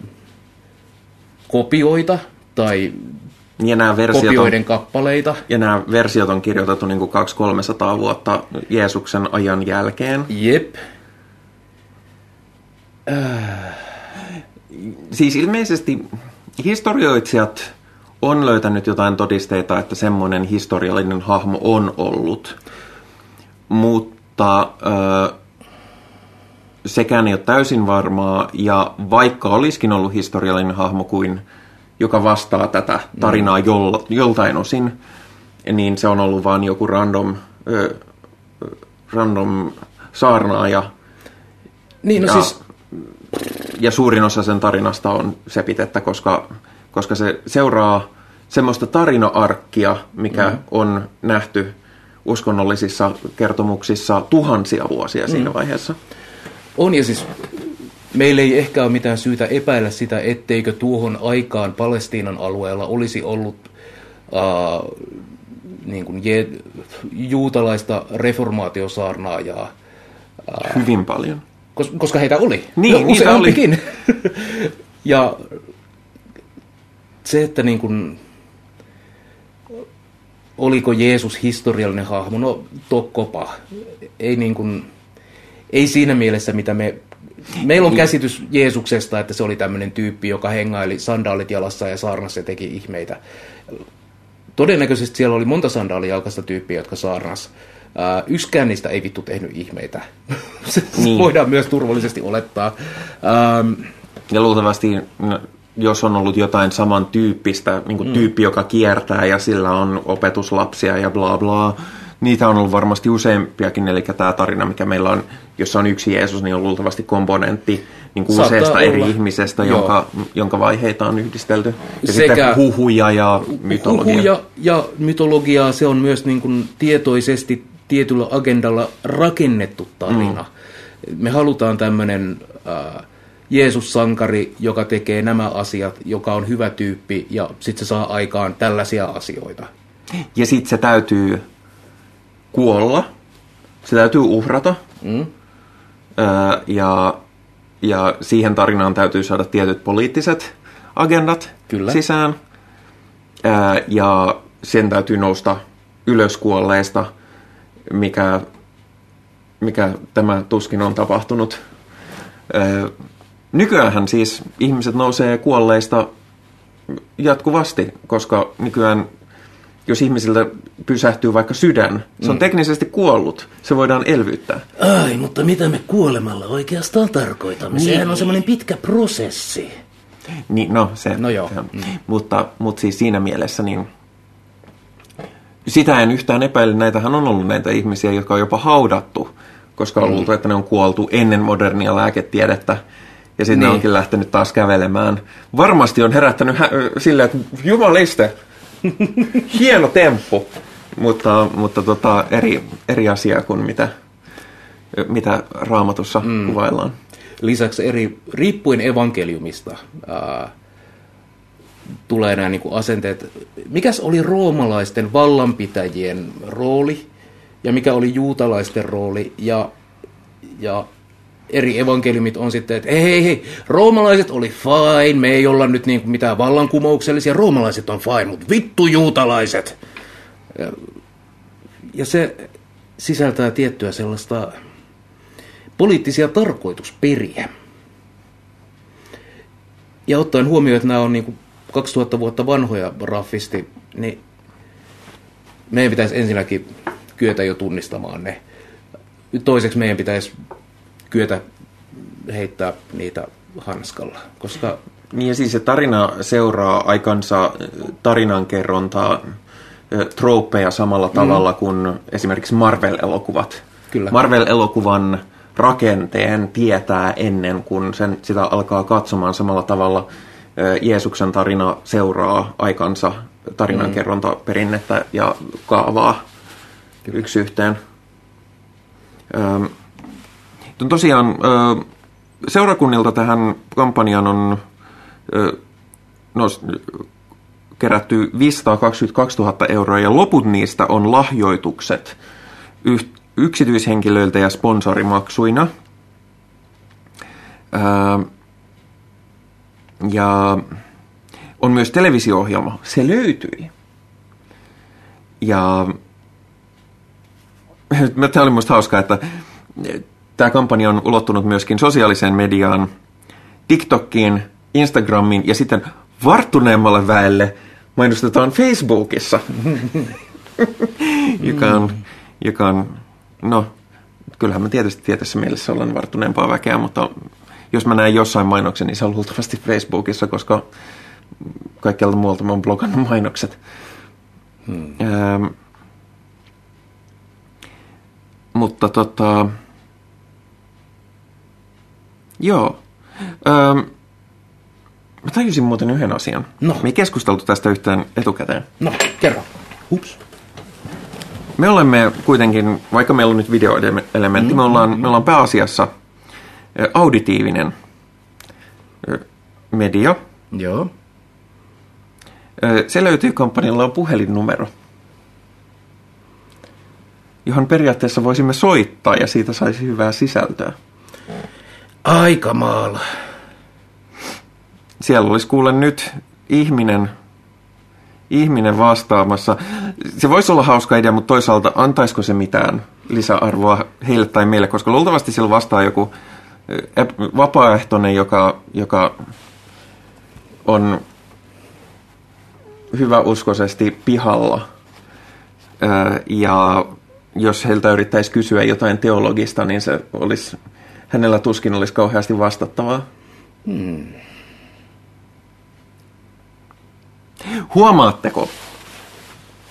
kopioita tai ja nämä versiot kopioiden on, kappaleita. Ja nämä versiot on kirjoitettu niin kuin 200-300 vuotta Jeesuksen ajan jälkeen. Jep. Äh. Siis ilmeisesti historioitsijat on löytänyt jotain todisteita, että semmoinen historiallinen hahmo on ollut. Mutta ö, sekään ei ole täysin varmaa, ja vaikka olisikin ollut historiallinen hahmo kuin joka vastaa tätä tarinaa jol, joltain osin, niin se on ollut vain joku random, ö, random saarnaaja. Niin, no ja, siis, ja suurin osa sen tarinasta on sepitettä, koska, koska se seuraa semmoista tarina-arkkia, mikä mm. on nähty uskonnollisissa kertomuksissa tuhansia vuosia siinä vaiheessa. On ja siis meillä ei ehkä ole mitään syytä epäillä sitä, etteikö tuohon aikaan Palestiinan alueella olisi ollut uh, niin kuin je, juutalaista reformaatiosaarnaajaa. Hyvin paljon. Kos, koska heitä oli. Niin, Ja niitä useampikin. ja se, että niin kuin, oliko Jeesus historiallinen hahmo, no tokkopa. Ei, niin kuin, ei siinä mielessä, mitä me... Meillä on käsitys Jeesuksesta, että se oli tämmöinen tyyppi, joka hengaili sandaalit jalassa ja saarnasi ja teki ihmeitä. Todennäköisesti siellä oli monta sandaalijalkaista tyyppiä, jotka saarnas. Ää, yksikään niistä ei vittu tehnyt ihmeitä. Se Niin. voidaan myös turvallisesti olettaa. Ähm, Ja luultavasti, no, jos on ollut jotain samantyyppistä, niin kuin mm. tyyppi, joka kiertää ja sillä on opetuslapsia ja bla bla, niitä on ollut varmasti useampiakin, eli tämä tarina, mikä meillä on, jossa on yksi Jeesus, niin on luultavasti komponentti niin kuin Saattaa useasta eri olla. ihmisestä, Joo. jonka, jonka vaiheita on yhdistelty. Ja Sekä- sitten huhuja ja mytologia. Huhuja ja mytologiaa, se on myös niin kuin tietoisesti tietyllä agendalla rakennettu tarina. Mm. Me halutaan tämmöinen äh, Jeesus-sankari, joka tekee nämä asiat, joka on hyvä tyyppi ja sitten se saa aikaan tällaisia asioita. Ja sitten se täytyy kuolla, se täytyy uhrata, Mm? öö, ja, ja siihen tarinaan täytyy saada tietyt poliittiset agendat Kyllä. sisään. Öö, ja sen täytyy nousta ylös kuolleesta, mikä, mikä tämä tuskin on tapahtunut. Öö, nykyäänhän siis ihmiset nousee kuolleista jatkuvasti, koska nykyään jos ihmisiltä pysähtyy vaikka sydän, se on Mm. teknisesti kuollut. Se voidaan elvyttää. Ai, mutta mitä me kuolemalla oikeastaan tarkoitamme? Sehän on semmoinen pitkä prosessi. Niin, no se. No joo. se on. Mutta, mutta siis siinä mielessä niin sitä en yhtään epäile. Näitähän on ollut näitä ihmisiä, jotka on jopa haudattu, koska on luultu, että ne on kuoltu ennen modernia lääketiedettä. Ja sitten ne Niin. onkin lähtenyt taas kävelemään. Varmasti on herättänyt hä- silleen, että jumaliste, hieno temppu. Mutta, mutta tota, eri, eri asia kuin mitä, mitä raamatussa mm. kuvaillaan. Lisäksi eri, riippuen evankeliumista, ää, tulee nämä niin asenteet. Mikäs oli roomalaisten vallanpitäjien rooli ja mikä oli juutalaisten rooli ja, ja eri evankeliumit on sitten, että hei, hei, hei, roomalaiset oli fine, me ei olla nyt niin kuin mitään vallankumouksellisia, roomalaiset on fine, mutta vittu juutalaiset. Ja, ja se sisältää tiettyä sellaista poliittisia tarkoitusperiä. Ja ottaen huomioon, että nämä on niin kuin 2000 vuotta vanhoja raffisti, niin meidän pitäisi ensinnäkin kyetä jo tunnistamaan ne. Toiseksi meidän pitäisi kyetä heittää niitä hanskalla, koska Niin ja siis se tarina seuraa aikansa tarinankerrontaa, trooppeja samalla tavalla mm. kuin esimerkiksi Marvel-elokuvat. Kyllä. Marvel-elokuvan rakenteen tietää ennen kuin sen, sitä alkaa katsomaan samalla tavalla. Jeesuksen tarina seuraa aikansa tarinankerrontaperinnettä ja kaavaa yksi yhteen. Öm, tosiaan seurakunnilta tähän kampanjaan on no, kerätty 522 000 euroa ja loput niistä on lahjoitukset yksityishenkilöiltä ja sponsorimaksuina. Ja on myös televisio-ohjelma. Se löytyi. Ja Tämä oli minusta hauskaa, että tämä kampanja on ulottunut myöskin sosiaaliseen mediaan, TikTokiin, Instagramiin ja sitten varttuneemmalle väelle mainostetaan Facebookissa, joka on, joka on, no, kyllähän mä tietysti tietyssä mielessä olen varttuneempaa väkeä, mutta jos mä näen jossain mainoksen, niin se on luultavasti Facebookissa, koska kaikkialta muualta mä oon blogannut mainokset. Hmm. Ähm, mutta tota, joo. Ähm, mä tajusin muuten yhden asian. No. Me ei keskusteltu tästä yhtään etukäteen. No, kerro. Hups. Me olemme kuitenkin, vaikka meillä on nyt videoelementti, mm, me, ollaan, me ollaan pääasiassa auditiivinen media. Joo. Se löytyy kampanjalla on puhelinnumero, johon periaatteessa voisimme soittaa ja siitä saisi hyvää sisältöä. Aikamaala. Siellä olisi kuule nyt ihminen, ihminen vastaamassa. Se voisi olla hauska idea, mutta toisaalta antaisiko se mitään lisäarvoa heille tai meille, koska luultavasti siellä vastaa joku ep- vapaaehtoinen, joka, joka on hyväuskoisesti pihalla. Ö, Ja jos heiltä yrittäisi kysyä jotain teologista, niin se olisi, hänellä tuskin olisi kauheasti vastattavaa. Huomaatteko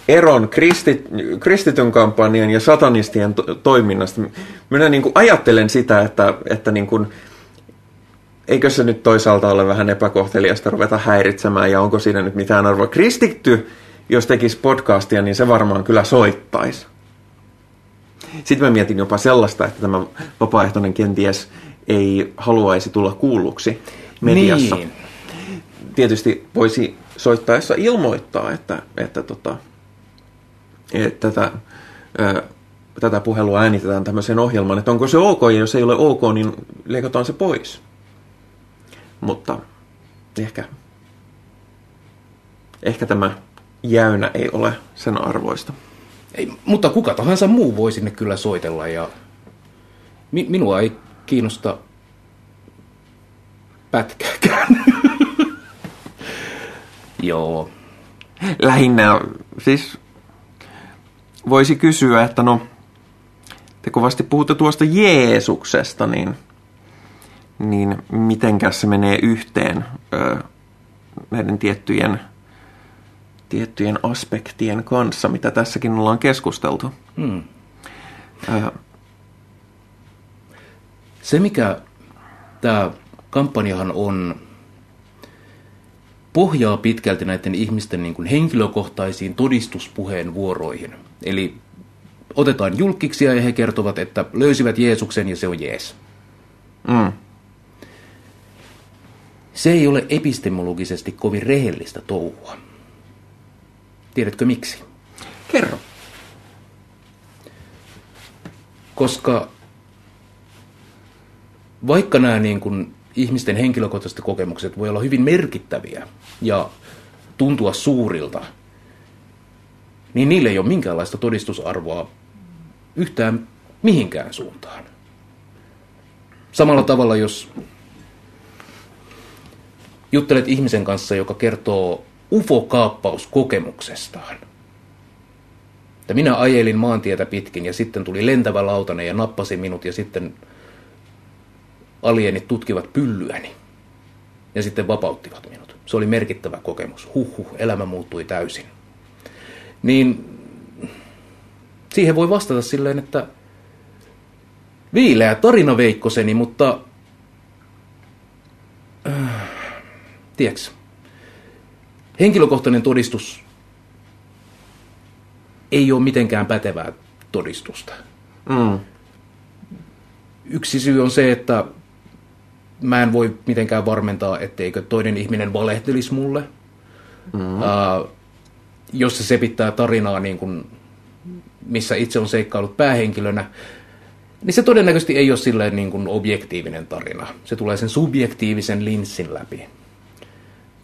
eron kristit, kristityn kampanjan ja satanistien to- toiminnasta? Minä niin kuin ajattelen sitä, että, että niin kuin, eikö se nyt toisaalta ole vähän epäkohteliasta ruveta häiritsemään ja onko siinä nyt mitään arvoa? Kristitty, jos tekisi podcastia, niin se varmaan kyllä soittaisi. Sitten mä mietin jopa sellaista, että tämä vapaaehtoinen kenties ei haluaisi tulla kuulluksi mediassa Niin. tietysti voisi soittaessa ilmoittaa, että, että, tota, että tätä, ö, tätä puhelua äänitetään tämmöiseen ohjelmaan, että onko se ok, ja jos ei ole ok, niin leikataan se pois. Mutta ehkä, ehkä tämä jäynä ei ole sen arvoista. Ei, mutta kuka tahansa muu voi sinne kyllä soitella ja mi- minua ei kiinnosta pätkääkään. Joo. Lähinnä siis voisi kysyä, että no, te kovasti puhutte tuosta Jeesuksesta, niin, niin mitenkäs se menee yhteen ö, näiden tiettyjen, tiettyjen aspektien kanssa, mitä tässäkin ollaan keskusteltu. Hmm. Ö, Se, mikä tämä kampanjahan on, pohjaa pitkälti näiden ihmisten niin kuin henkilökohtaisiin todistuspuheenvuoroihin. Eli otetaan julkiksia ja he kertovat, että löysivät Jeesuksen ja se on jees. mm, Se ei ole epistemologisesti kovin rehellistä touhua. Tiedätkö miksi? kerro. Koska vaikka nämä niin kuin ihmisten henkilökohtaiset kokemukset voi olla hyvin merkittäviä ja tuntua suurilta, niin niille ei ole minkäänlaista todistusarvoa yhtään mihinkään suuntaan. Samalla tavalla, jos juttelet ihmisen kanssa, joka kertoo UFO-kaappauskokemuksestaan, että minä ajelin maantietä pitkin ja sitten tuli lentävä lautanen ja nappasi minut ja sitten alienit tutkivat pyllyäni ja sitten vapauttivat minut. Se oli merkittävä kokemus. Huhhuh, elämä muuttui täysin. Niin siihen voi vastata silleen, että viileä tarina Veikkoseni, mutta äh, tiedätkö, henkilökohtainen todistus ei ole mitenkään pätevää todistusta. Mm, Yksi syy on se, että mä en voi mitenkään varmentaa, etteikö toinen ihminen valehtelisi mulle. Mm-hmm. Uh, jos se sepittää tarinaa, niin kuin, missä itse on seikkailut päähenkilönä, niin se todennäköisesti ei ole silleen niin kuin objektiivinen tarina. Se tulee sen subjektiivisen linssin läpi.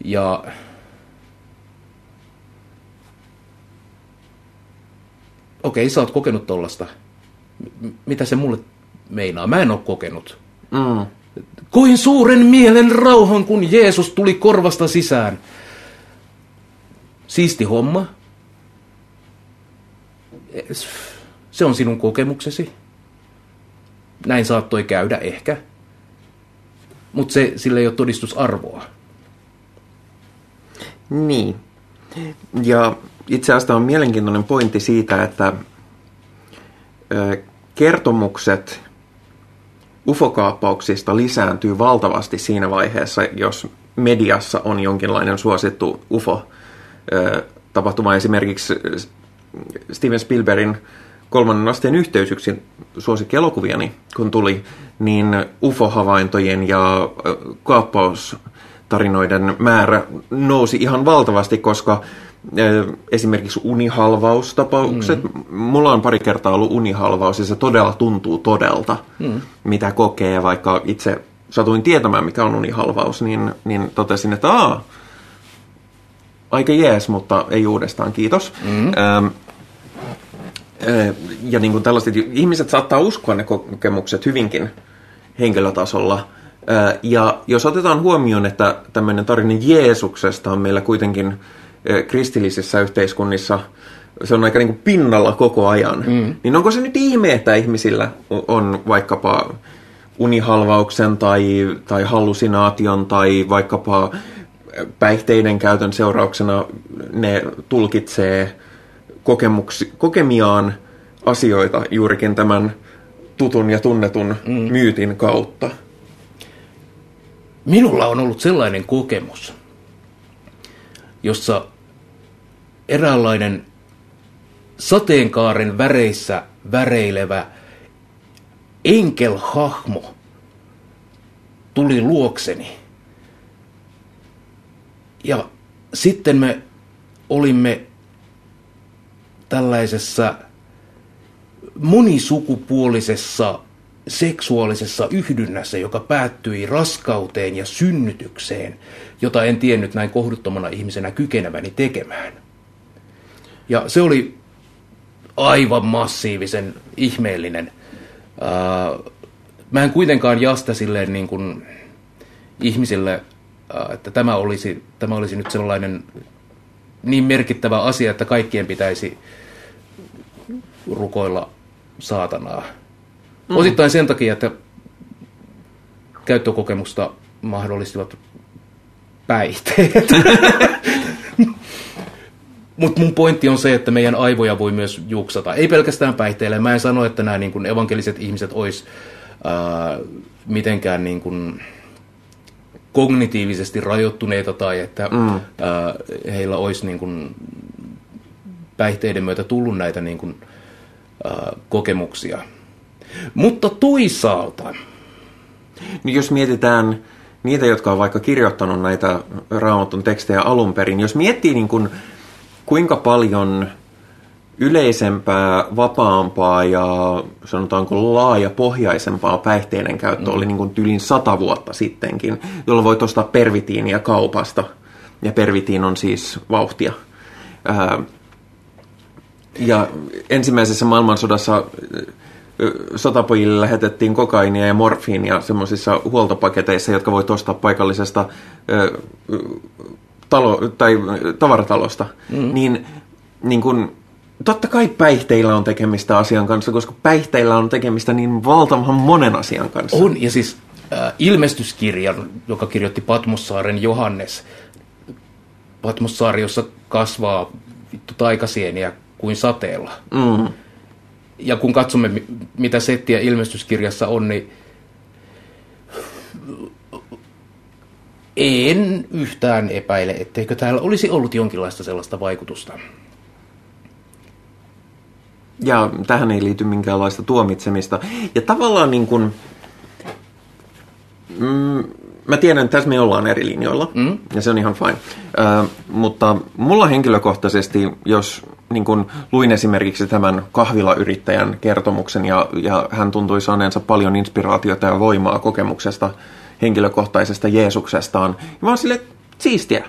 Ja okei, sä oot kokenut tollasta. M- mitä se mulle meinaa? Mä en oo kokenut. mm, Koin suuren mielen rauhan, kun Jeesus tuli korvasta sisään. Siisti homma. Se on sinun kokemuksesi. Näin saattoi käydä ehkä. Mutta se, sillä ei ole todistusarvoa. Niin. Ja itse asiassa on mielenkiintoinen pointti siitä, että kertomukset ufokaappauksista lisääntyy valtavasti siinä vaiheessa, jos mediassa on jonkinlainen suosittu ufo-tapahtuma. Esimerkiksi Steven Spielbergin kolmannen asteen yhteys yksi suosikkielokuviani, kun tuli, niin ufo-havaintojen ja kaappaustarinoiden määrä nousi ihan valtavasti, koska esimerkiksi unihalvaustapaukset, mm. mulla on pari kertaa ollut unihalvaus ja se todella tuntuu todelta, mm. mitä kokee, vaikka itse satuin tietämään, mikä on unihalvaus, niin, niin totesin, että aa, aika jees, mutta ei uudestaan, kiitos. Mm. Ähm, ja niin kuin tällaiset, ihmiset saattaa uskoa ne kokemukset hyvinkin henkilötasolla. Ja jos otetaan huomioon, että tämmöinen tarina Jeesuksesta on meillä kuitenkin kristillisissä yhteiskunnissa, se on aika niin kuin pinnalla koko ajan, mm. niin onko se nyt ihme, että ihmisillä on vaikkapa unihalvauksen tai, tai hallusinaation tai vaikkapa päihteiden käytön seurauksena ne tulkitsee kokemuksi, kokemiaan asioita juurikin tämän tutun ja tunnetun mm. myytin kautta. Minulla on ollut sellainen kokemus, jossa eräänlainen sateenkaaren väreissä väreilevä enkelhahmo tuli luokseni. Ja sitten me olimme tällaisessa monisukupuolisessa seksuaalisessa yhdynnässä, joka päättyi raskauteen ja synnytykseen, jota en tiennyt näin kohduttomana ihmisenä kykeneväni tekemään. Ja se oli aivan massiivisen ihmeellinen. Mä en kuitenkaan jasta silleen niin kuin ihmisille, että tämä olisi, tämä olisi nyt sellainen niin merkittävä asia, että kaikkien pitäisi rukoilla saatanaa. Mm. Osittain sen takia, että käyttökokemusta mahdollistivat päihteet. Mutta mun pointti on se, että meidän aivoja voi myös juksata. Ei pelkästään päihteillä. Mä en sano, että nämä niin kun evankeliset ihmiset olisi mitenkään niin kun kognitiivisesti rajoittuneita tai että mm. ää, heillä olisi niin kun päihteiden myötä tullut näitä niin kun, ää, kokemuksia. Mutta toisaalta... Niin jos mietitään niitä, jotka on vaikka kirjoittanut näitä raamatun tekstejä alun perin, jos miettii niin kun, kuinka paljon yleisempää, vapaampaa ja sanotaanko laajapohjaisempaa päihteiden käyttö mm. oli niin kuin tylin sata vuotta sittenkin, jolloin voit ostaa pervitiiniä kaupasta. Ja pervitiin on siis vauhtia. Ää, ja ensimmäisessä maailmansodassa sotapojille lähetettiin kokainia ja morfiinia semmoisissa huoltopaketeissa, jotka voit ostaa paikallisesta talo, tai tavaratalosta. Mm. Niin, niin kun, totta kai päihteillä on tekemistä asian kanssa, koska päihteillä on tekemistä niin valtavan monen asian kanssa. On, ja siis äh, ilmestyskirjan, joka kirjoitti Patmossaaren Johannes, Patmossaari, jossa kasvaa vittu taikasieniä kuin sateella. Mm ja kun katsomme, mitä settiä ilmestyskirjassa on, niin en yhtään epäile, etteikö täällä olisi ollut jonkinlaista sellaista vaikutusta. Ja tähän ei liity minkäänlaista tuomitsemista. Ja tavallaan niin kuin, mm, mä tiedän, että tässä me ollaan eri linjoilla, mm. ja se on ihan fine. Ö, mutta mulla henkilökohtaisesti, jos niin kun luin esimerkiksi tämän kahvilayrittäjän kertomuksen, ja, ja hän tuntui saaneensa paljon inspiraatiota ja voimaa kokemuksesta henkilökohtaisesta Jeesuksestaan. Ja mä oon sille, siistiä.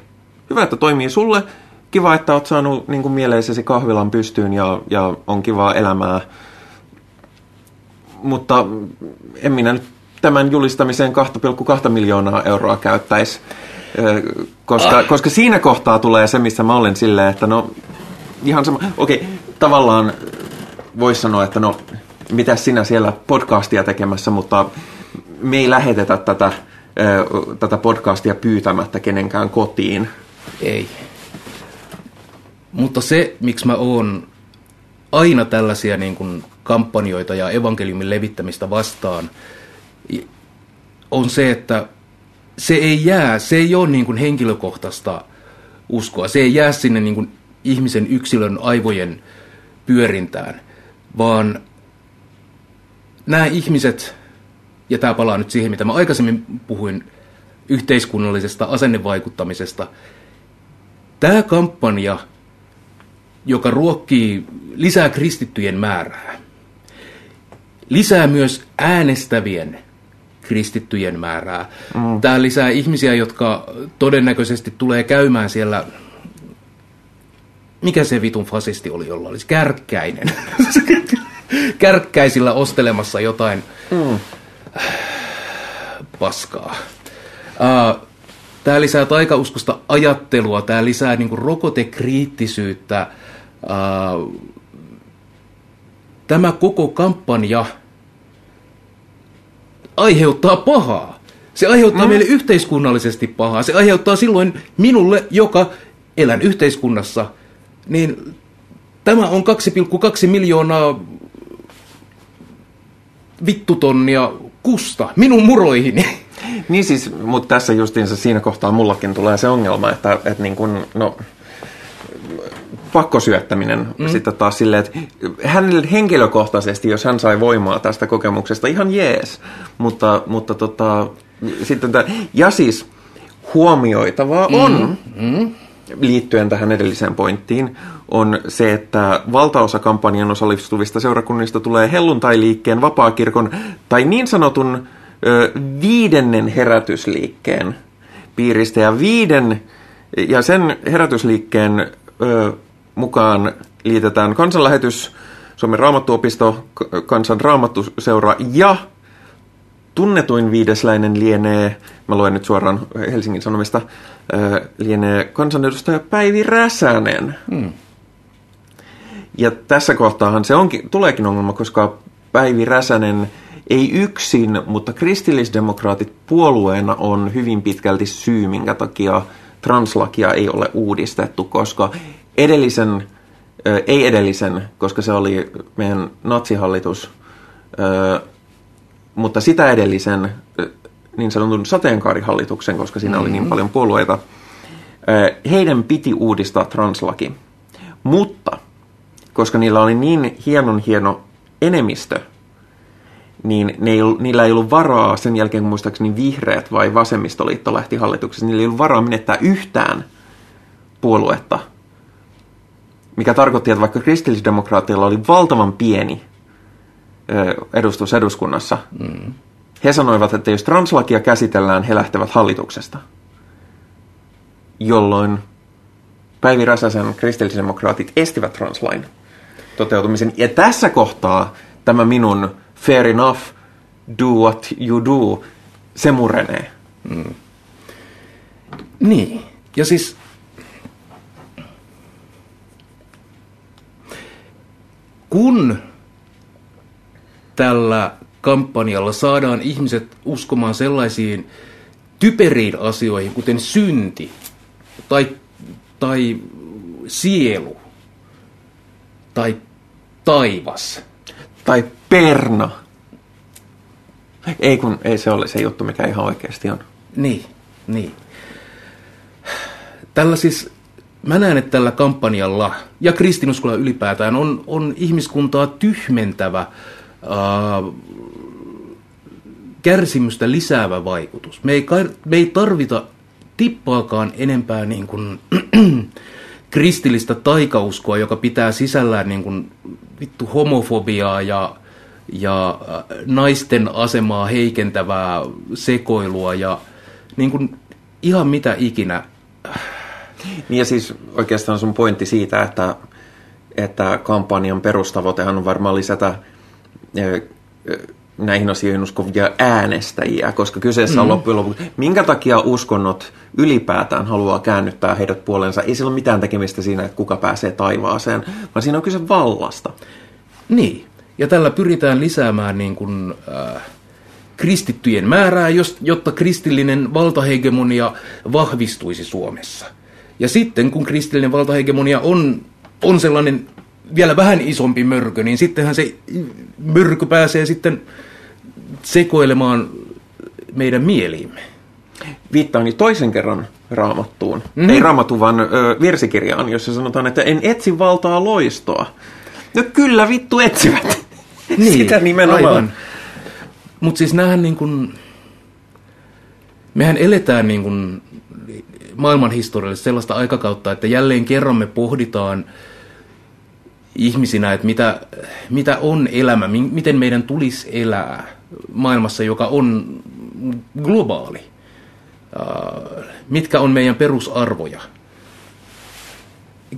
Hyvä, että toimii sulle. Kiva, että oot saanut niin mieleisesi kahvilan pystyyn ja, ja on kivaa elämää. Mutta en minä nyt tämän julistamiseen 2,2 miljoonaa euroa käyttäisi. Koska, ah. koska siinä kohtaa tulee se, missä mä olen silleen, että no ihan sama, okei, okay, tavallaan voisi sanoa, että no mitä sinä siellä podcastia tekemässä, mutta me ei lähetetä tätä, tätä podcastia pyytämättä kenenkään kotiin. Ei. Mutta se, miksi mä oon aina tällaisia niin kuin kampanjoita ja evankeliumin levittämistä vastaan, on se, että se ei jää, se ei ole niin kuin henkilökohtaista uskoa, se ei jää sinne niin kuin ihmisen yksilön aivojen pyörintään, vaan nämä ihmiset, ja tämä palaa nyt siihen, mitä mä aikaisemmin puhuin yhteiskunnallisesta asennevaikuttamisesta, tämä kampanja, joka ruokkii, lisää kristittyjen määrää, lisää myös äänestävien kristittyjen määrää. Mm. Tämä lisää ihmisiä, jotka todennäköisesti tulee käymään siellä, mikä se vitun fasisti oli, jolla olisi kärkkäinen. Kärkkäisillä ostelemassa jotain mm. Paskaa. Uh, tämä lisää taikauskosta ajattelua, tämä lisää niinku rokotekriittisyyttä. Uh, tämä koko kampanja aiheuttaa pahaa. Se aiheuttaa mm. meille yhteiskunnallisesti pahaa. Se aiheuttaa silloin minulle, joka elän yhteiskunnassa, niin tämä on 2,2 miljoonaa vittutonnia kusta minun muroihini. Niin siis, mutta tässä justiinsa siinä kohtaa mullakin tulee se ongelma, että, että niin kun, no, pakkosyöttäminen mm. sitten taas silleen, että hänelle henkilökohtaisesti, jos hän sai voimaa tästä kokemuksesta, ihan jees. Mutta, mutta tota, sitten tämä, ja siis huomioitavaa on, mm. Liittyen tähän edelliseen pointtiin, on se, että valtaosa kampanjan osallistuvista seurakunnista tulee helluntai-liikkeen, vapaakirkon tai niin sanotun ö, viidennen herätysliikkeen piiristä. Ja viiden ja sen herätysliikkeen ö, mukaan liitetään kansanlähetys, Suomen raamattuopisto, kansan raamattuseura ja tunnetuin viidesläinen lienee, mä luen nyt suoraan Helsingin Sanomista, lienee kansanedustaja Päivi Räsänen. Hmm. Ja tässä kohtaahan se onkin, tuleekin ongelma, koska Päivi Räsänen ei yksin, mutta kristillisdemokraatit puolueena on hyvin pitkälti syy, minkä takia translakia ei ole uudistettu, koska edellisen, ei edellisen, koska se oli meidän natsihallitus, mutta sitä edellisen niin sanotun sateenkaarihallituksen, koska siinä mm-hmm. oli niin paljon puolueita, heidän piti uudistaa translaki. Mutta koska niillä oli niin hienon hieno enemmistö, niin ne ei, niillä ei ollut varaa, sen jälkeen kun muistaakseni vihreät vai vasemmistoliitto lähti hallituksessa, niillä ei ollut varaa menettää yhtään puoluetta. Mikä tarkoitti, että vaikka kristillisdemokraatilla oli valtavan pieni edustus eduskunnassa, mm. he sanoivat, että jos translakia käsitellään, he lähtevät hallituksesta. Jolloin Päivi Räsäsen kristillisdemokraatit estivät translain toteutumisen. Ja tässä kohtaa tämä minun fair enough, do what you do, se murenee. Niin. Ja siis... Kun tällä kampanjalla saadaan ihmiset uskomaan sellaisiin typeriin asioihin, kuten synti tai, tai sielu tai taivas. Tai perna. Ei kun, ei se ole se juttu, mikä ihan oikeasti on. Niin, niin. Tällä siis, mä näen, että tällä kampanjalla ja kristinuskolla ylipäätään on, on ihmiskuntaa tyhmentävä, ää, kärsimystä lisäävä vaikutus. Me ei, me ei tarvita tippaakaan enempää niin kuin, kristillistä taikauskoa, joka pitää sisällään niin kuin, vittu homofobiaa ja, ja äh, naisten asemaa heikentävää sekoilua ja niin kuin, ihan mitä ikinä. Niin ja siis oikeastaan sun pointti siitä, että, että kampanjan perustavoitehan on varmaan lisätä näihin asioihin uskovia äänestäjiä, koska kyseessä on loppujen lopuksi, minkä takia uskonnot ylipäätään haluaa käännyttää heidät puolensa. Ei sillä ole mitään tekemistä siinä, että kuka pääsee taivaaseen, vaan siinä on kyse vallasta. Niin, ja tällä pyritään lisäämään niin kuin, äh, kristittyjen määrää, jotta kristillinen valtahegemonia vahvistuisi Suomessa. Ja sitten kun kristillinen valtahegemonia on, on sellainen vielä vähän isompi mörkö, niin sittenhän se mörkö pääsee sitten sekoilemaan meidän mieliimme. Viittaani toisen kerran raamattuun. Mm. Ei raamattu, vaan ö, virsikirjaan, jossa sanotaan, että en etsi valtaa loistoa. No kyllä vittu etsivät. Sitä nimenomaan. Mutta siis näähän niin kuin, mehän eletään niin kuin maailman historiallisesti sellaista aikakautta, että jälleen kerran me pohditaan ihmisinä, että mitä, mitä on elämä, mi- miten meidän tulisi elää maailmassa, joka on globaali. Äh, mitkä on meidän perusarvoja.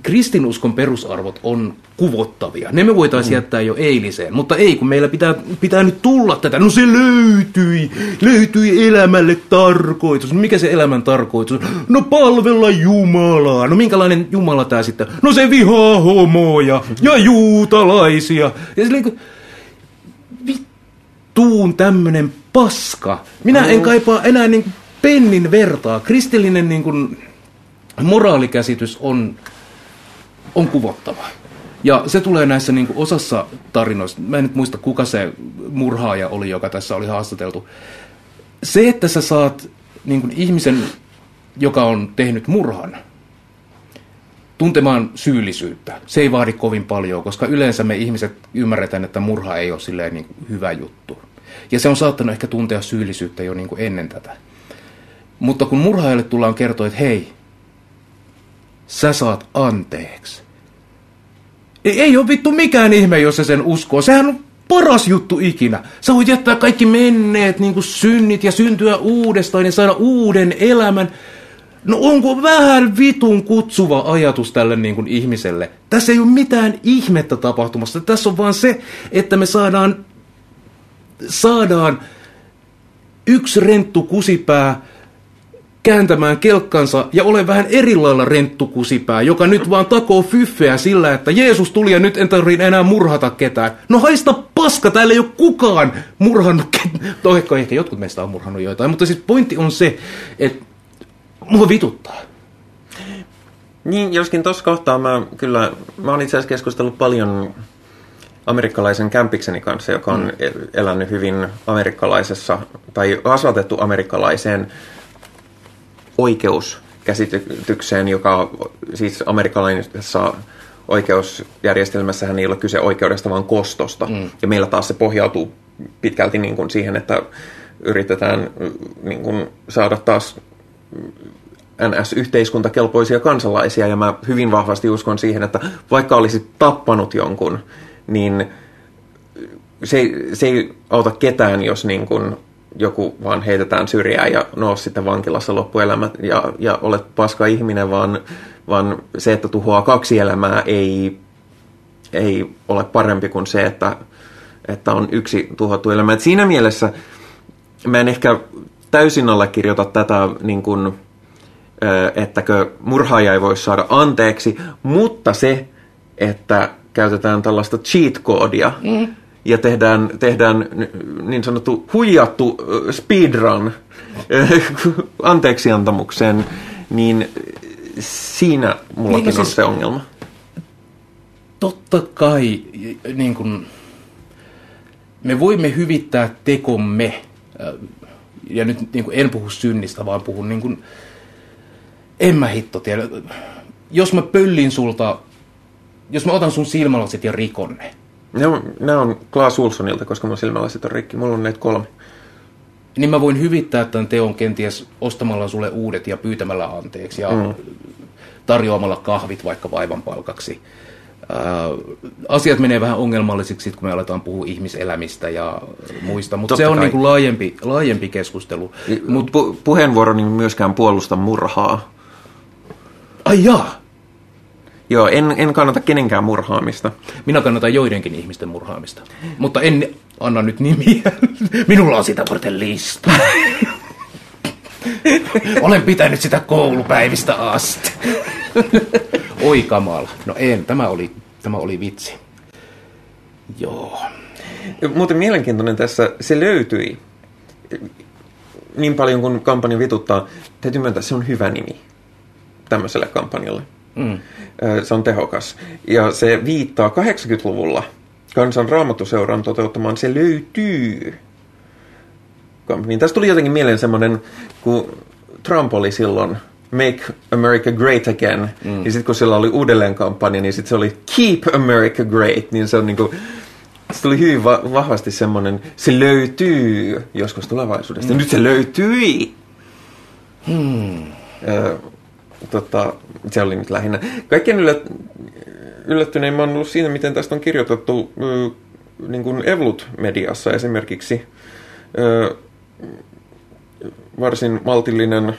Kristinuskon perusarvot on kuvottavia. Ne me voitaisiin jättää jo eiliseen, mutta ei, kun meillä pitää, pitää nyt tulla tätä. No se löytyi, löytyi elämälle tarkoitus. No mikä se elämän tarkoitus? on? No palvella Jumalaa. No minkälainen Jumala tämä sitten? No se vihaa homoja ja juutalaisia. Ja se niin kuin, vittuun tämmönen paska. Minä en kaipaa enää niin pennin vertaa. Kristillinen niin kuin moraalikäsitys on, on kuvottava. Ja se tulee näissä niin kuin osassa tarinoista. Mä en nyt muista, kuka se murhaaja oli, joka tässä oli haastateltu. Se, että sä saat niin kuin ihmisen, joka on tehnyt murhan, tuntemaan syyllisyyttä. Se ei vaadi kovin paljon, koska yleensä me ihmiset ymmärretään, että murha ei ole silleen niin kuin hyvä juttu. Ja se on saattanut ehkä tuntea syyllisyyttä jo niin kuin ennen tätä. Mutta kun murhaajalle tullaan kertoa, että hei, sä saat anteeksi. Ei, ei ole vittu mikään ihme, jos se sen uskoo. Sehän on paras juttu ikinä. Sä voit jättää kaikki menneet niin kuin synnit ja syntyä uudestaan ja saada uuden elämän. No onko vähän vitun kutsuva ajatus tälle niin kuin ihmiselle? Tässä ei ole mitään ihmettä tapahtumassa. Tässä on vaan se, että me saadaan, saadaan yksi renttu kusipää kääntämään kelkkansa ja ole vähän eri lailla renttukusipää, joka nyt vaan takoo fyffeä sillä, että Jeesus tuli ja nyt en tarvitse enää murhata ketään. No haista paska, täällä ei ole kukaan murhannut ketään. No ehkä, ehkä jotkut meistä on murhannut joitain, mutta siis pointti on se, että mua vituttaa. Niin, joskin tuossa kohtaa mä kyllä, mä oon itse asiassa keskustellut paljon amerikkalaisen kämpikseni kanssa, joka on mm. elänyt hyvin amerikkalaisessa, tai kasvatettu amerikkalaiseen oikeuskäsitykseen, joka siis amerikkalaisessa oikeusjärjestelmässähän ei ole kyse oikeudesta, vaan kostosta. Mm. Ja meillä taas se pohjautuu pitkälti niin kuin siihen, että yritetään niin kuin saada taas NS-yhteiskuntakelpoisia kansalaisia, ja mä hyvin vahvasti uskon siihen, että vaikka olisit tappanut jonkun, niin se ei, se ei auta ketään, jos niin kuin joku vaan heitetään syrjään ja noos sitten vankilassa loppuelämä ja, ja olet paska ihminen, vaan, vaan se, että tuhoaa kaksi elämää ei, ei ole parempi kuin se, että, että on yksi tuhottu elämä. Et siinä mielessä mä en ehkä täysin allekirjoita tätä, niin kuin, ettäkö murhaaja ei voi saada anteeksi, mutta se, että käytetään tällaista cheat-koodia, mm ja tehdään, tehdään niin sanottu huijattu speedrun anteeksiantamukseen, niin siinä mullakin niin, on siis, se ongelma. Totta kai niin kun, me voimme hyvittää tekomme, ja nyt niin kun, en puhu synnistä, vaan puhun niin kun, en mä hitto tiedä. Jos mä pöllin sulta, jos mä otan sun silmälasit ja rikon ne, ne on, ne on Klaas Ulssonilta, koska mun silmälasit on rikki. Mulla on näitä kolme. Niin mä voin hyvittää tämän teon kenties ostamalla sulle uudet ja pyytämällä anteeksi ja mm. tarjoamalla kahvit vaikka vaivan palkaksi. Äh, asiat menee vähän ongelmallisiksi, kun me aletaan puhua ihmiselämistä ja muista, mutta se on niin kuin laajempi, laajempi keskustelu. Mut, pu- puheenvuoroni myöskään puolusta murhaa. Ai jaa, Joo, en, en kannata kenenkään murhaamista. Minä kannatan joidenkin ihmisten murhaamista. Mutta en Anna nyt nimiä. Minulla on sitä varten lista. Olen pitänyt sitä koulupäivistä asti. Oi kamala. No en, tämä oli, tämä oli vitsi. Joo. Muuten mielenkiintoinen tässä, se löytyi niin paljon kuin kampanja vituttaa. Täytyy myöntää, se on hyvä nimi tämmöiselle kampanjalle. Mm. Se on tehokas. Ja se viittaa 80-luvulla kansan raamatuseuran toteuttamaan Se löytyy niin tästä tuli jotenkin mieleen semmoinen, kun Trump oli silloin Make America Great Again, mm. niin sitten kun sillä oli uudelleen kampanja, niin sitten se oli Keep America Great, niin se on niinku, se tuli hyvin va- vahvasti semmoinen, se löytyy joskus tulevaisuudesta. Mm. Nyt se löytyi! Hmm. Ö, tota, se oli nyt lähinnä. Kaikkein yllät, yllättynein mä oon ollut siinä, miten tästä on kirjoitettu ö, niin kuin Evlut-mediassa esimerkiksi. Ö, varsin maltillinen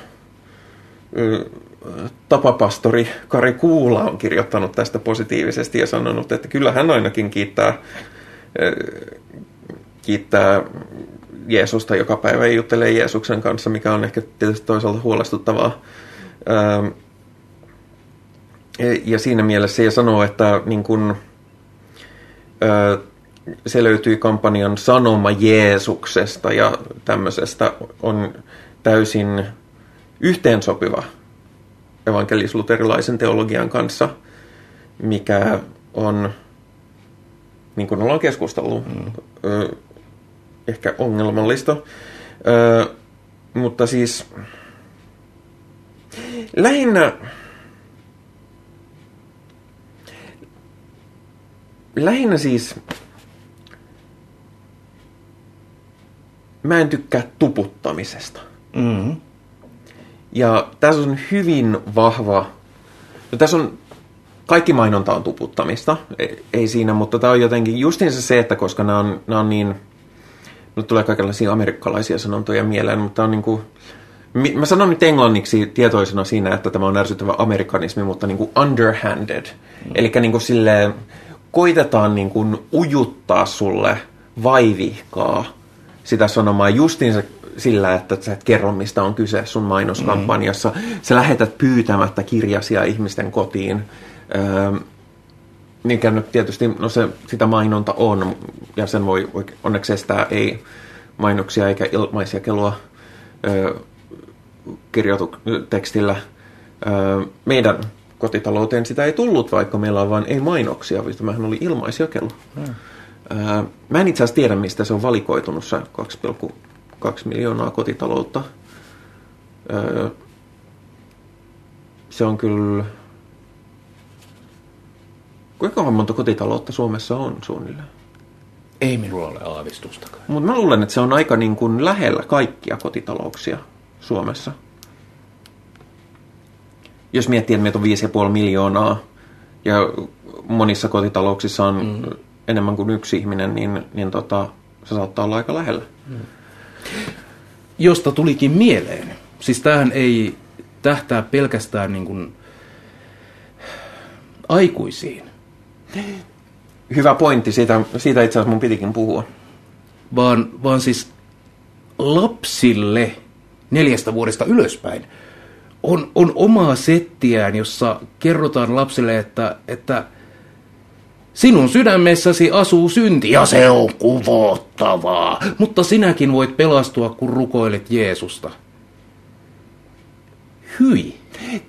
tapapastori Kari Kuula on kirjoittanut tästä positiivisesti ja sanonut, että kyllä hän ainakin kiittää, kiittää Jeesusta joka päivä ja juttelee Jeesuksen kanssa, mikä on ehkä tietysti toisaalta huolestuttavaa. Ja siinä mielessä ja sanoo, että niin kun, se löytyi kampanjan Sanoma Jeesuksesta ja tämmöisestä on täysin yhteensopiva evankelis-luterilaisen teologian kanssa, mikä on, niin kuin ollaan keskustellut, mm. ö, ehkä ongelmallista. Ö, mutta siis lähinnä lähinnä siis mä en tykkää tuputtamisesta. Mm-hmm. Ja tässä on hyvin vahva, no tässä on, kaikki mainonta on tuputtamista, ei, ei siinä, mutta tämä on jotenkin justiinsa se, että koska nämä on, nämä on niin, nyt tulee kaikenlaisia amerikkalaisia sanontoja mieleen, mutta on niin kuin, mä sanon nyt englanniksi tietoisena siinä, että tämä on ärsyttävä amerikanismi, mutta niin kuin underhanded. Mm. Eli niin kuin silleen, koitetaan niin kuin ujuttaa sulle vaivihkaa sitä sanomaa justiinsa sillä, että sä et kerro, mistä on kyse sun mainoskampanjassa. Mm. Sä lähetät pyytämättä kirjasia ihmisten kotiin. Öö, mikä nyt tietysti, no se, sitä mainonta on, ja sen voi onneksi estää ei mainoksia eikä ilmaisia kelua öö, kirjoitu tekstillä. Öö, meidän kotitalouteen sitä ei tullut, vaikka meillä on vain ei mainoksia, vaan tämähän oli ilmaisjakelu. Mm. Öö, mä en itse asiassa tiedä, mistä se on valikoitunut se 2,2 miljoonaa kotitaloutta. Öö, se on kyllä... Kuinka monta kotitaloutta Suomessa on suunnilleen? Ei minulla ole aavistustakaan. Mutta mä luulen, että se on aika niin kuin lähellä kaikkia kotitalouksia Suomessa. Jos miettii, että meitä on 5,5 miljoonaa ja monissa kotitalouksissa on mm enemmän kuin yksi ihminen, niin, niin tota, se saattaa olla aika lähellä. Mm. Josta tulikin mieleen. Siis tämähän ei tähtää pelkästään niin kuin aikuisiin. Hyvä pointti, siitä, siitä itse asiassa mun pitikin puhua. Vaan, vaan siis lapsille neljästä vuodesta ylöspäin on, on omaa settiään, jossa kerrotaan lapsille, että, että – Sinun sydämessäsi asuu synti ja se on kuvottavaa, mutta sinäkin voit pelastua, kun rukoilet Jeesusta. Hyi.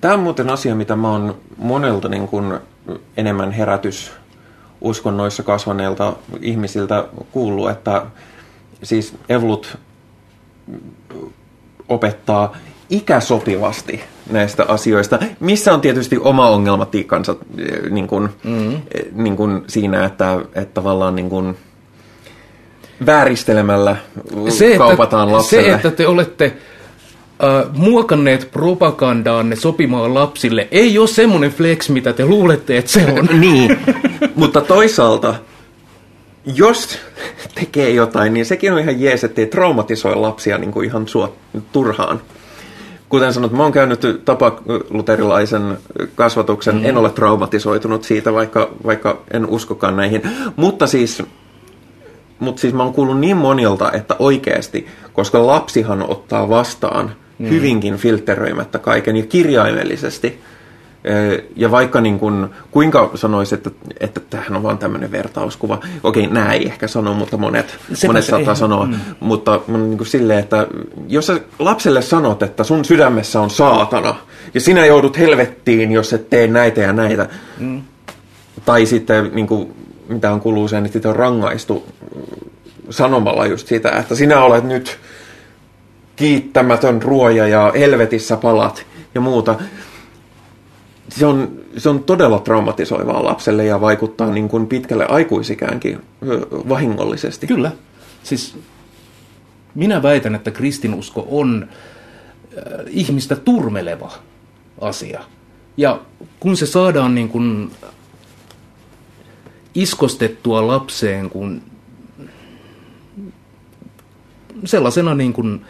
Tämä on muuten asia, mitä mä oon monelta niin kuin enemmän herätys uskonnoissa kasvaneilta ihmisiltä kuullut, että siis Evlut opettaa ikäsopivasti näistä asioista, missä on tietysti oma ongelmatiikkansa eh, niin kuin, mm. niin kuin siinä, että, että tavallaan niin kuin vääristelemällä se, kaupataan että, lapselle. Se, että te olette äh, muokanneet propagandaanne sopimaan lapsille, ei ole semmoinen flex, mitä te luulette, että se on. niin, mutta toisaalta, jos tekee jotain, niin sekin on ihan jees, ettei traumatisoi lapsia niin kuin ihan suot, turhaan kuten sanot, mä oon käynyt tapaluterilaisen kasvatuksen, mm. en ole traumatisoitunut siitä, vaikka, vaikka en uskokaan näihin. Mutta siis mutta siis mä oon kuullut niin monilta, että oikeasti, koska lapsihan ottaa vastaan mm. hyvinkin filteröimättä kaiken ja kirjaimellisesti. Ö, Ja vaikka niin kun, kuinka sanoisi, että, että tämähän on vain tämmöinen vertauskuva. Okei, nämä ei ehkä sano, mutta monet, monet saattaa ei- sanoa. mm. Mutta niin kuin silleen, että jos sä lapselle sanot, että sun sydämessä on saatana, ja sinä joudut helvettiin, jos et tee näitä ja näitä, mm. tai sitten niin kuin, mitä on kuuluu sen, että sitä on rangaistu sanomalla just sitä, että sinä olet nyt kiittämätön ruoja ja helvetissä palat ja muuta. Se on, se on todella traumatisoivaa lapselle ja vaikuttaa niin kuin pitkälle aikuisikäänkin vahingollisesti. Kyllä. Siis minä väitän, että kristinusko on ihmistä turmeleva asia. Ja kun se saadaan niin kuin iskostettua lapseen kun sellaisena niin kuin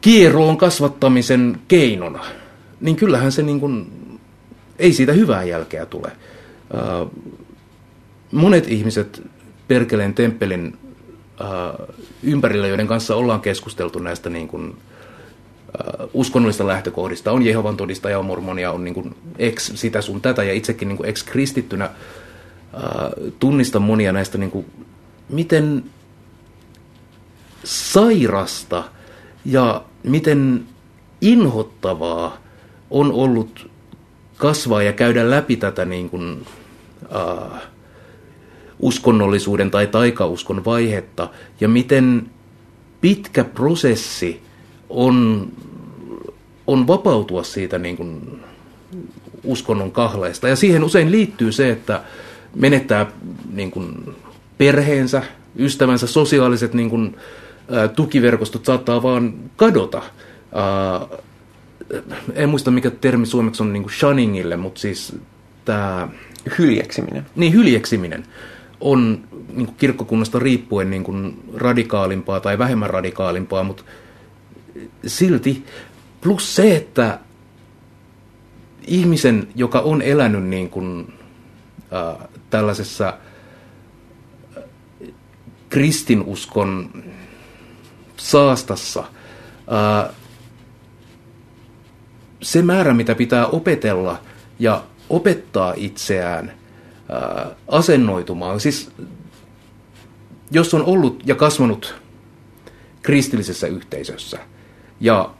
kieroon kasvattamisen keinona, niin kyllähän se niin kuin, ei siitä hyvää jälkeä tule. Äh, monet ihmiset Perkeleen temppelin äh, ympärillä, joiden kanssa ollaan keskusteltu näistä niin kuin, äh, uskonnollista lähtökohdista, on Jehovan todistaja, on mormonia, on niin kuin ex sitä sun tätä, ja itsekin niin kuin ex-kristittynä äh, tunnistan monia näistä, niin kuin, miten sairasta ja miten inhottavaa on ollut kasvaa ja käydä läpi tätä niin kuin, äh, uskonnollisuuden tai taikauskon vaihetta ja miten pitkä prosessi on, on vapautua siitä niin kuin uskonnon kahleesta. Ja siihen usein liittyy se, että menettää niin kuin perheensä, ystävänsä, sosiaaliset niin kuin, ä, tukiverkostot saattaa vaan kadota. Ä, en muista mikä termi suomeksi on niin kuin shuningille, mutta siis tämä Hyljeksiminen. niin hyljeksiminen on niin kuin kirkkokunnasta riippuen niin kuin radikaalimpaa tai vähemmän radikaalimpaa, mutta silti plus se, että ihmisen, joka on elänyt niin kuin, äh, tällaisessa kristinuskon saastassa, äh, se määrä, mitä pitää opetella ja opettaa itseään ää, asennoitumaan. Siis jos on ollut ja kasvanut kristillisessä yhteisössä ja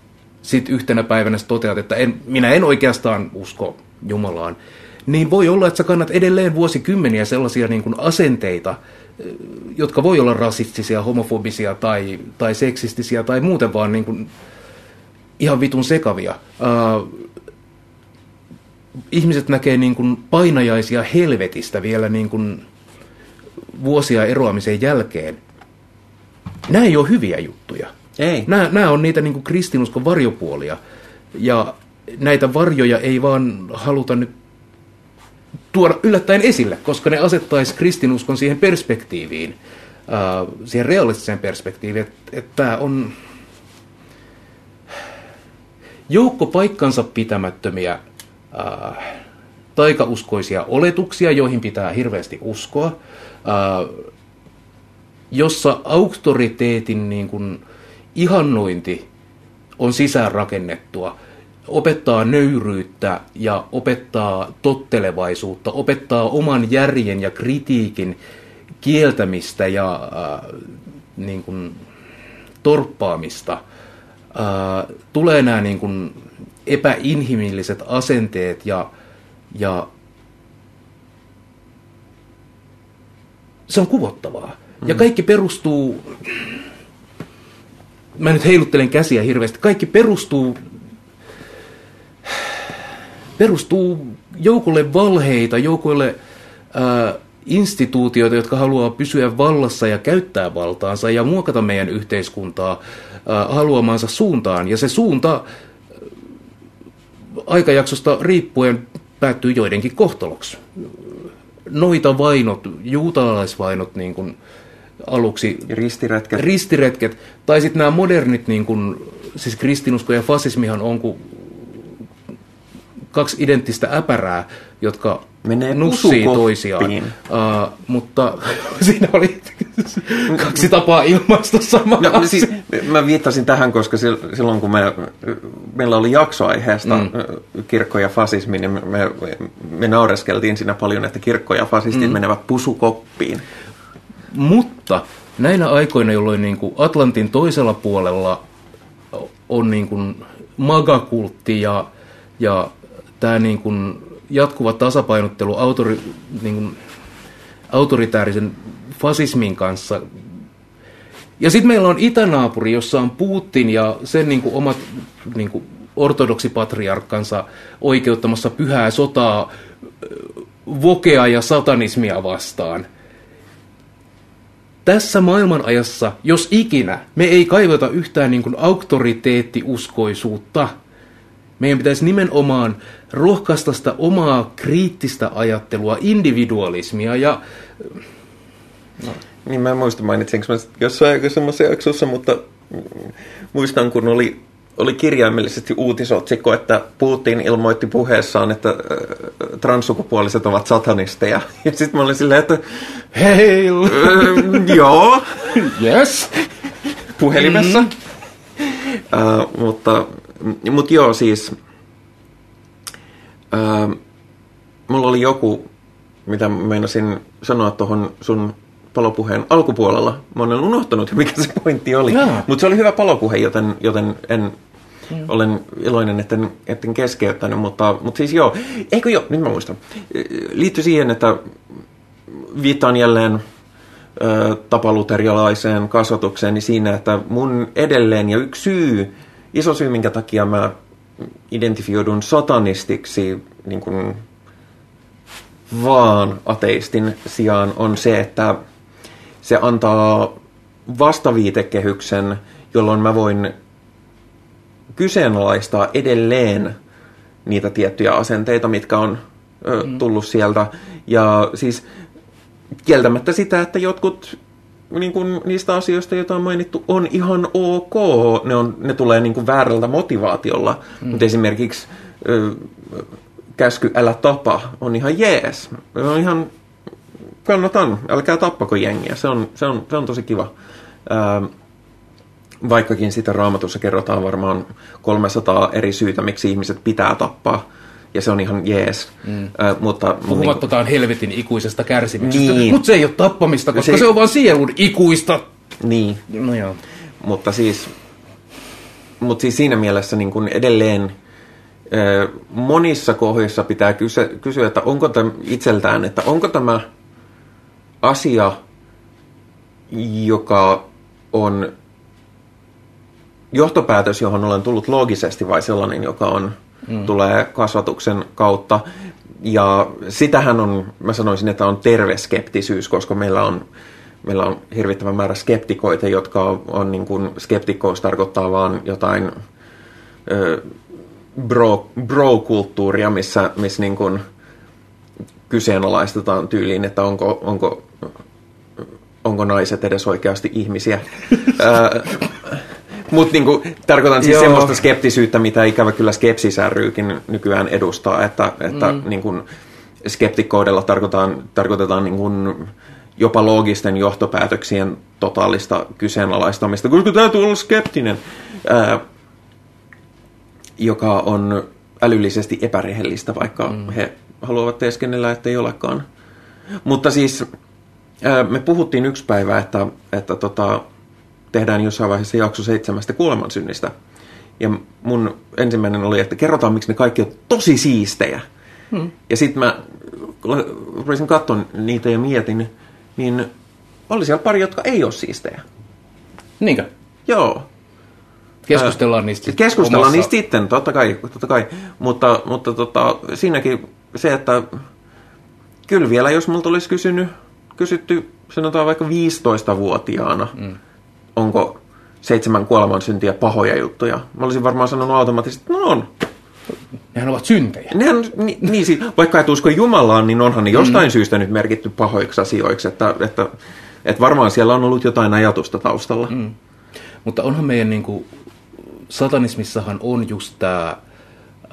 sitten yhtenä päivänä toteat, että en, minä en oikeastaan usko Jumalaan, niin voi olla, että sä kannat edelleen vuosikymmeniä sellaisia niin kuin asenteita, jotka voi olla rasistisia, homofobisia tai, tai seksistisiä tai muuten vaan niin kuin ihan vitun sekavia. Uh, ihmiset näkee niin kuin painajaisia helvetistä vielä niin kuin vuosia eroamisen jälkeen. Nämä ei ole hyviä juttuja. Ei. Nämä, nämä on niitä niin kuin kristinuskon varjopuolia. Ja näitä varjoja ei vaan haluta nyt tuoda yllättäen esille, koska ne asettaisi kristinuskon siihen perspektiiviin, äh, siihen realistiseen perspektiiviin, että, että tämä on joukko paikkansa pitämättömiä äh, taikauskoisia oletuksia, joihin pitää hirveästi uskoa, äh, jossa auktoriteetin niin kuin, ihannointi on sisäänrakennettua, opettaa nöyryyttä ja opettaa tottelevaisuutta, opettaa oman järjen ja kritiikin kieltämistä ja äh, niin kuin, torppaamista. Äh, tulee nämä niin kuin, epäinhimilliset asenteet ja, ja se on kuvottavaa. Ja kaikki perustuu, mä nyt heiluttelen käsiä hirveästi, kaikki perustuu, perustuu joukolle valheita, joukolle ää, instituutioita, jotka haluaa pysyä vallassa ja käyttää valtaansa ja muokata meidän yhteiskuntaa ää, haluamansa suuntaan. Ja se suunta aikajaksosta riippuen päättyy joidenkin kohtaloksi. Noita vainot, juutalaisvainot niin kuin aluksi, Ristiretket. ristiretket, tai sitten nämä modernit, niin kuin, siis kristinusko ja fasismihan on kuin kaksi identtistä äpärää, jotka Menee nussii pusukoppiin. toisiaan. Uh, mutta siinä oli kaksi tapaa ilmaista samaa No, siis, mä viittasin tähän, koska sil- silloin kun me, meillä oli jaksoaiheesta mm. kirkko ja fasismi, niin me, me, me naureskeltiin siinä paljon, että kirkko ja fasistit mm. menevät pusukoppiin. Mutta näinä aikoina, jolloin niin kuin Atlantin toisella puolella on niin kuin magakultti ja, ja tämä niin kuin jatkuva tasapainottelu autori, niin kuin autoritäärisen fasismin kanssa. Ja sitten meillä on itänaapuri, jossa on Putin ja sen niin kuin omat niin kuin ortodoksipatriarkkansa oikeuttamassa pyhää sotaa vokea ja satanismia vastaan – tässä maailmanajassa, jos ikinä, me ei kaivata yhtään niin kuin auktoriteettiuskoisuutta. Meidän pitäisi nimenomaan rohkaista sitä omaa kriittistä ajattelua, individualismia ja Niin mä en muista mainitsinko mä jossain aikaisemmassa jaksossa, mutta muistan kun oli, oli kirjaimellisesti uutisotsikko, että Putin ilmoitti puheessaan, että äh, transsukupuoliset ovat satanisteja. Ja sitten mä olin silleen, että Hail! äh, joo, Yes! puhelimessa. Mm. Uh, mutta, mutta joo, siis uh, mulla oli joku, mitä meinasin sanoa tuohon sun palopuheen alkupuolella. Mä olen unohtanut, mikä se pointti oli. Jaa. Mutta se oli hyvä palopuhe, joten, joten en, olen iloinen, etten, etten keskeyttänyt. Mutta, mutta siis joo, eikö joo, nyt mä muistan. Liittyy siihen, että viittaan jälleen tapaluterialaiseen kasvatukseen niin siinä, että mun edelleen ja yksi syy, iso syy, minkä takia mä identifioidun satanistiksi niin kuin vaan ateistin sijaan on se, että se antaa vastaviitekehyksen, jolloin mä voin kyseenalaistaa edelleen niitä tiettyjä asenteita, mitkä on ö, tullut sieltä. Ja siis kieltämättä sitä, että jotkut niin kuin niistä asioista, joita on mainittu, on ihan ok. Ne, on, ne tulee niin kuin väärältä motivaatiolla. Mm. Mutta esimerkiksi ö, käsky älä tapa on ihan jees. On ihan, kannatan, älkää tappako jengiä. Se on, se on, se on tosi kiva. Ää, vaikkakin sitä raamatussa kerrotaan varmaan 300 eri syytä, miksi ihmiset pitää tappaa. Ja se on ihan jees. Mm. Ää, mutta, Puhumattakaan helvetin ikuisesta kärsimyksestä. Niin. Mutta se ei ole tappamista, koska Se- se, on vaan sielun ikuista. niin, No joo. mutta siis, mutta siis siinä mielessä niin kuin edelleen ö, monissa kohdissa pitää kysyä, kysyä, että onko tämä itseltään, että onko tämä asia, joka on johtopäätös, johon olen tullut loogisesti vai sellainen, joka on, mm. tulee kasvatuksen kautta. Ja sitähän on, mä sanoisin, että on terve skeptisyys, koska meillä on, meillä on hirvittävä määrä skeptikoita, jotka on, on niin kuin, skeptikkous tarkoittaa vaan jotain ö, bro, bro-kulttuuria, missä, missä niin kuin kyseenalaistetaan tyyliin, että onko, onko, onko naiset edes oikeasti ihmisiä. Mutta niinku, tarkoitan siis Joo. semmoista skeptisyyttä, mitä ikävä kyllä skepsis ryykin nykyään edustaa, että, että mm. niinku, skeptikkoudella tarkoitetaan, tarkoitetaan niinku, jopa loogisten johtopäätöksien totaalista kyseenalaistamista, koska täytyy olla skeptinen, ää, joka on älyllisesti epärehellistä, vaikka mm. he haluavat teeskennellä, että ei olekaan. Mutta siis ää, me puhuttiin yksi päivä, että, että tota, tehdään jossain vaiheessa jakso seitsemästä kuolemansynnistä. Ja mun ensimmäinen oli, että kerrotaan, miksi ne kaikki on tosi siistejä. Hmm. Ja sitten mä rupesin katsoa niitä ja mietin, niin oli siellä pari, jotka ei ole siistejä. Niinkö? Joo. Keskustellaan niistä sit Keskustellaan omassa- niistä sitten, totta kai. Totta kai. Mutta, mutta tota, siinäkin se, että kyllä vielä jos multa olisi kysynyt, kysytty sanotaan vaikka 15-vuotiaana, mm. Onko seitsemän kuolemansyntiä pahoja juttuja. Mä olisin varmaan sanonut automaattisesti, että no on. Nehän ovat syntejä. Nehän, ni, niin, siis, vaikka et usko Jumalaan, niin onhan ne jostain mm. syystä nyt merkitty pahoiksi asioiksi, että, että, että varmaan siellä on ollut jotain ajatusta taustalla. Mm. Mutta onhan meidän niin kuin, satanismissahan on just tämä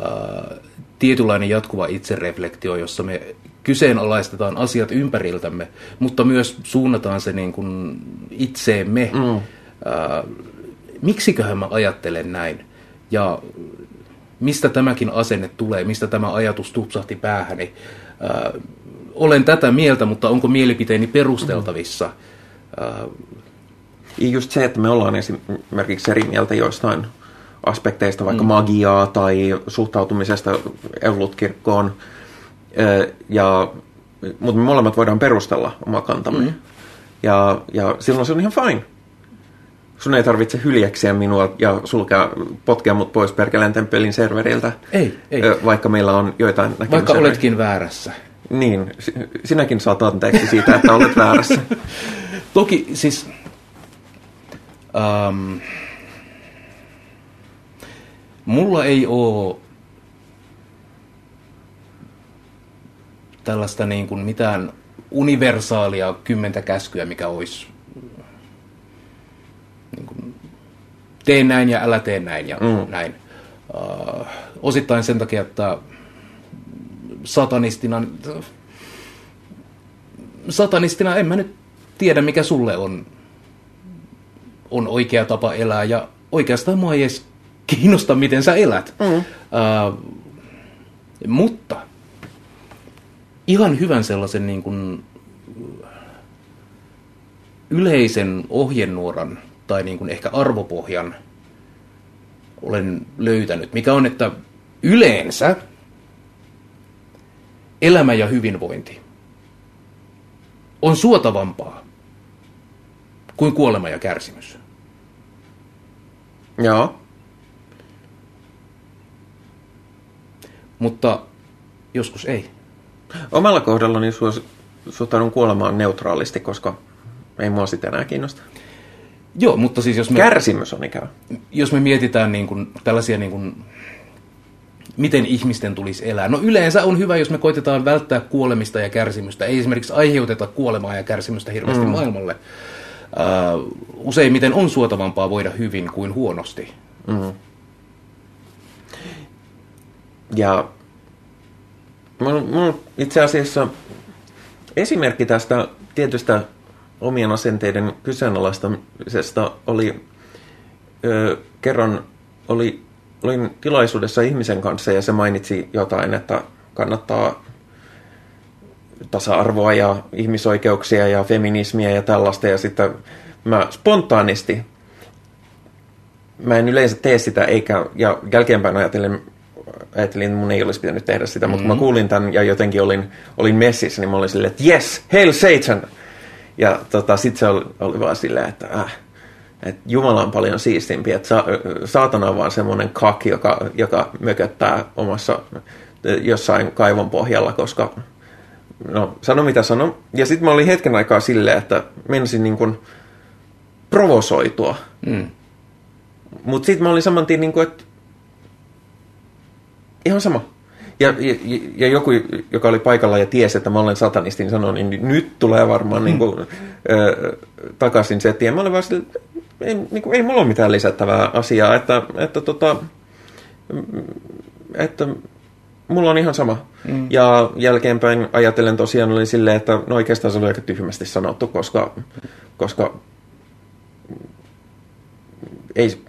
ää, tietynlainen jatkuva itsereflektio, jossa me kyseenalaistetaan asiat ympäriltämme, mutta myös suunnataan se niin kuin itseemme. Mm. Ää, miksiköhän mä ajattelen näin? Ja mistä tämäkin asenne tulee, mistä tämä ajatus tupsahti päähäni? Ää, olen tätä mieltä, mutta onko mielipiteeni perusteltavissa? Ää, Ja just se, että me ollaan esimerkiksi eri mieltä joistain aspekteista, vaikka mm. magiaa tai suhtautumisesta Evolut-kirkkoon, Ö, ja, mutta me molemmat voidaan perustella oma kantamme. Mm. Ja, ja silloin se on ihan fine. Sun ei tarvitse hyljeksiä minua ja sulkea, potkea mut pois Perkeleen temppelin serveriltä. Ei, ei. Vaikka meillä on joitain vaikka näkemyseroja. oletkin väärässä. Niin, si- sinäkin saat anteeksi siitä, että olet väärässä. Toki siis... Um, mulla ei ole tällaista niin kuin mitään universaalia kymmentä käskyä, mikä olisi niin kuin, tee näin ja älä tee näin ja mm. näin. Uh, osittain sen takia, että satanistina, satanistina en mä nyt tiedä, mikä sulle on, on oikea tapa elää ja oikeastaan mua ei edes kiinnosta, miten sä elät. Mm. Uh, mutta ihan hyvän sellaisen niin kuin yleisen ohjenuoran tai niin kuin ehkä arvopohjan olen löytänyt, mikä on, että yleensä elämä ja hyvinvointi on suotavampaa kuin kuolema ja kärsimys. Joo. Mutta joskus ei. Omalla kohdallani suos- suhtaudun kuolemaan neutraalisti, koska ei mua sitä enää kiinnosta. Joo, mutta siis jos me, Kärsimys on ikävä. jos me mietitään niin kuin, tällaisia, niin kuin, miten ihmisten tulisi elää. No yleensä on hyvä, jos me koitetaan välttää kuolemista ja kärsimystä. Ei esimerkiksi aiheuteta kuolemaa ja kärsimystä hirveästi mm. maailmalle. Uh, useimmiten on suotavampaa voida hyvin kuin huonosti. Ja mulla itse asiassa esimerkki tästä tietystä omien asenteiden kyseenalaistamisesta oli ö, kerran oli, olin tilaisuudessa ihmisen kanssa ja se mainitsi jotain, että kannattaa tasa-arvoa ja ihmisoikeuksia ja feminismiä ja tällaista. Ja sitten mä spontaanisti mä en yleensä tee sitä, eikä, ja jälkeenpäin ajattelin, ajattelin, että mun ei olisi pitänyt tehdä sitä, mutta kun mä kuulin tämän ja jotenkin olin, olin messissä, niin mä olin silleen, että yes, hail Satan! Ja tota, sitten se oli, oli vaan silleen, että äh, että Jumala on paljon siistimpi, että sa, saatana on vaan semmoinen kak, joka, joka mököttää omassa jossain kaivon pohjalla, koska no, sano mitä sano. Ja sitten mä olin hetken aikaa silleen, että menisin niin kuin provosoitua. Mm. Mutta sitten mä olin saman tien, niin kuin, että ihan sama. Ja, ja, ja joku, joka oli paikalla ja tiesi, että mä olen satanisti, niin sanoi, niin nyt tulee varmaan niin kuin, ö, takaisin settiin. Ja mä vaan sille, ei, niin kuin, ei mulla ole mitään lisättävää asiaa, että, että, tota, että mulla on ihan sama. Mm. Ja jälkeenpäin ajatellen tosiaan oli silleen, että no oikeastaan se oli aika tyhmästi sanottu, koska, koska ei,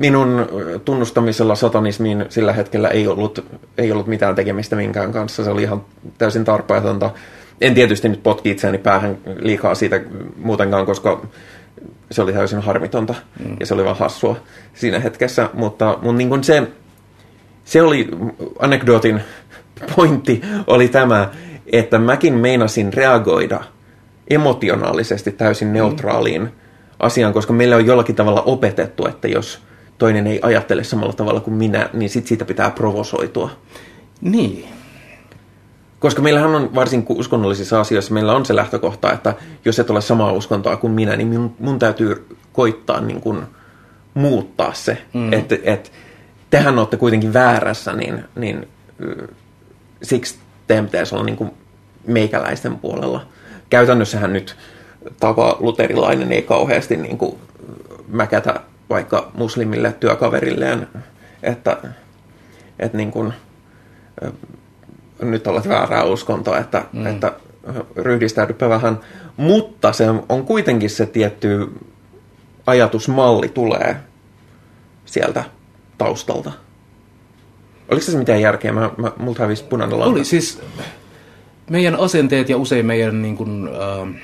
minun tunnustamisella satanismiin sillä hetkellä ei ollut, ei ollut mitään tekemistä minkään kanssa. Se oli ihan täysin tarpeetonta. En tietysti nyt potki itseäni päähän liikaa siitä muutenkaan, koska se oli täysin harmitonta mm. ja se oli vaan hassua siinä hetkessä. Mutta mun niin se, se oli anekdootin pointti oli tämä, että mäkin meinasin reagoida emotionaalisesti täysin neutraaliin mm. asiaan, koska meillä on jollakin tavalla opetettu, että jos toinen ei ajattele samalla tavalla kuin minä, niin sit siitä pitää provosoitua. Niin. Koska meillähän on varsin uskonnollisissa asioissa, meillä on se lähtökohta, että jos et ole samaa uskontoa kuin minä, niin mun, mun täytyy koittaa niin kuin muuttaa se. Mm. Että et, tehän olette kuitenkin väärässä, niin, niin siksi teidän pitäisi olla niin kuin meikäläisten puolella. Käytännössähän nyt tapa luterilainen ei kauheasti niin kuin mäkätä vaikka muslimille työkaverilleen, että, että niin kuin, nyt olet väärää uskontoa, että, mm. että ryhdistäydypä vähän. Mutta se on kuitenkin se tietty ajatusmalli tulee sieltä taustalta. Oliko se mitään järkeä? Mä, mä, multa hävisi punainen lanka. Oli siis meidän asenteet ja usein meidän niin kuin, äh,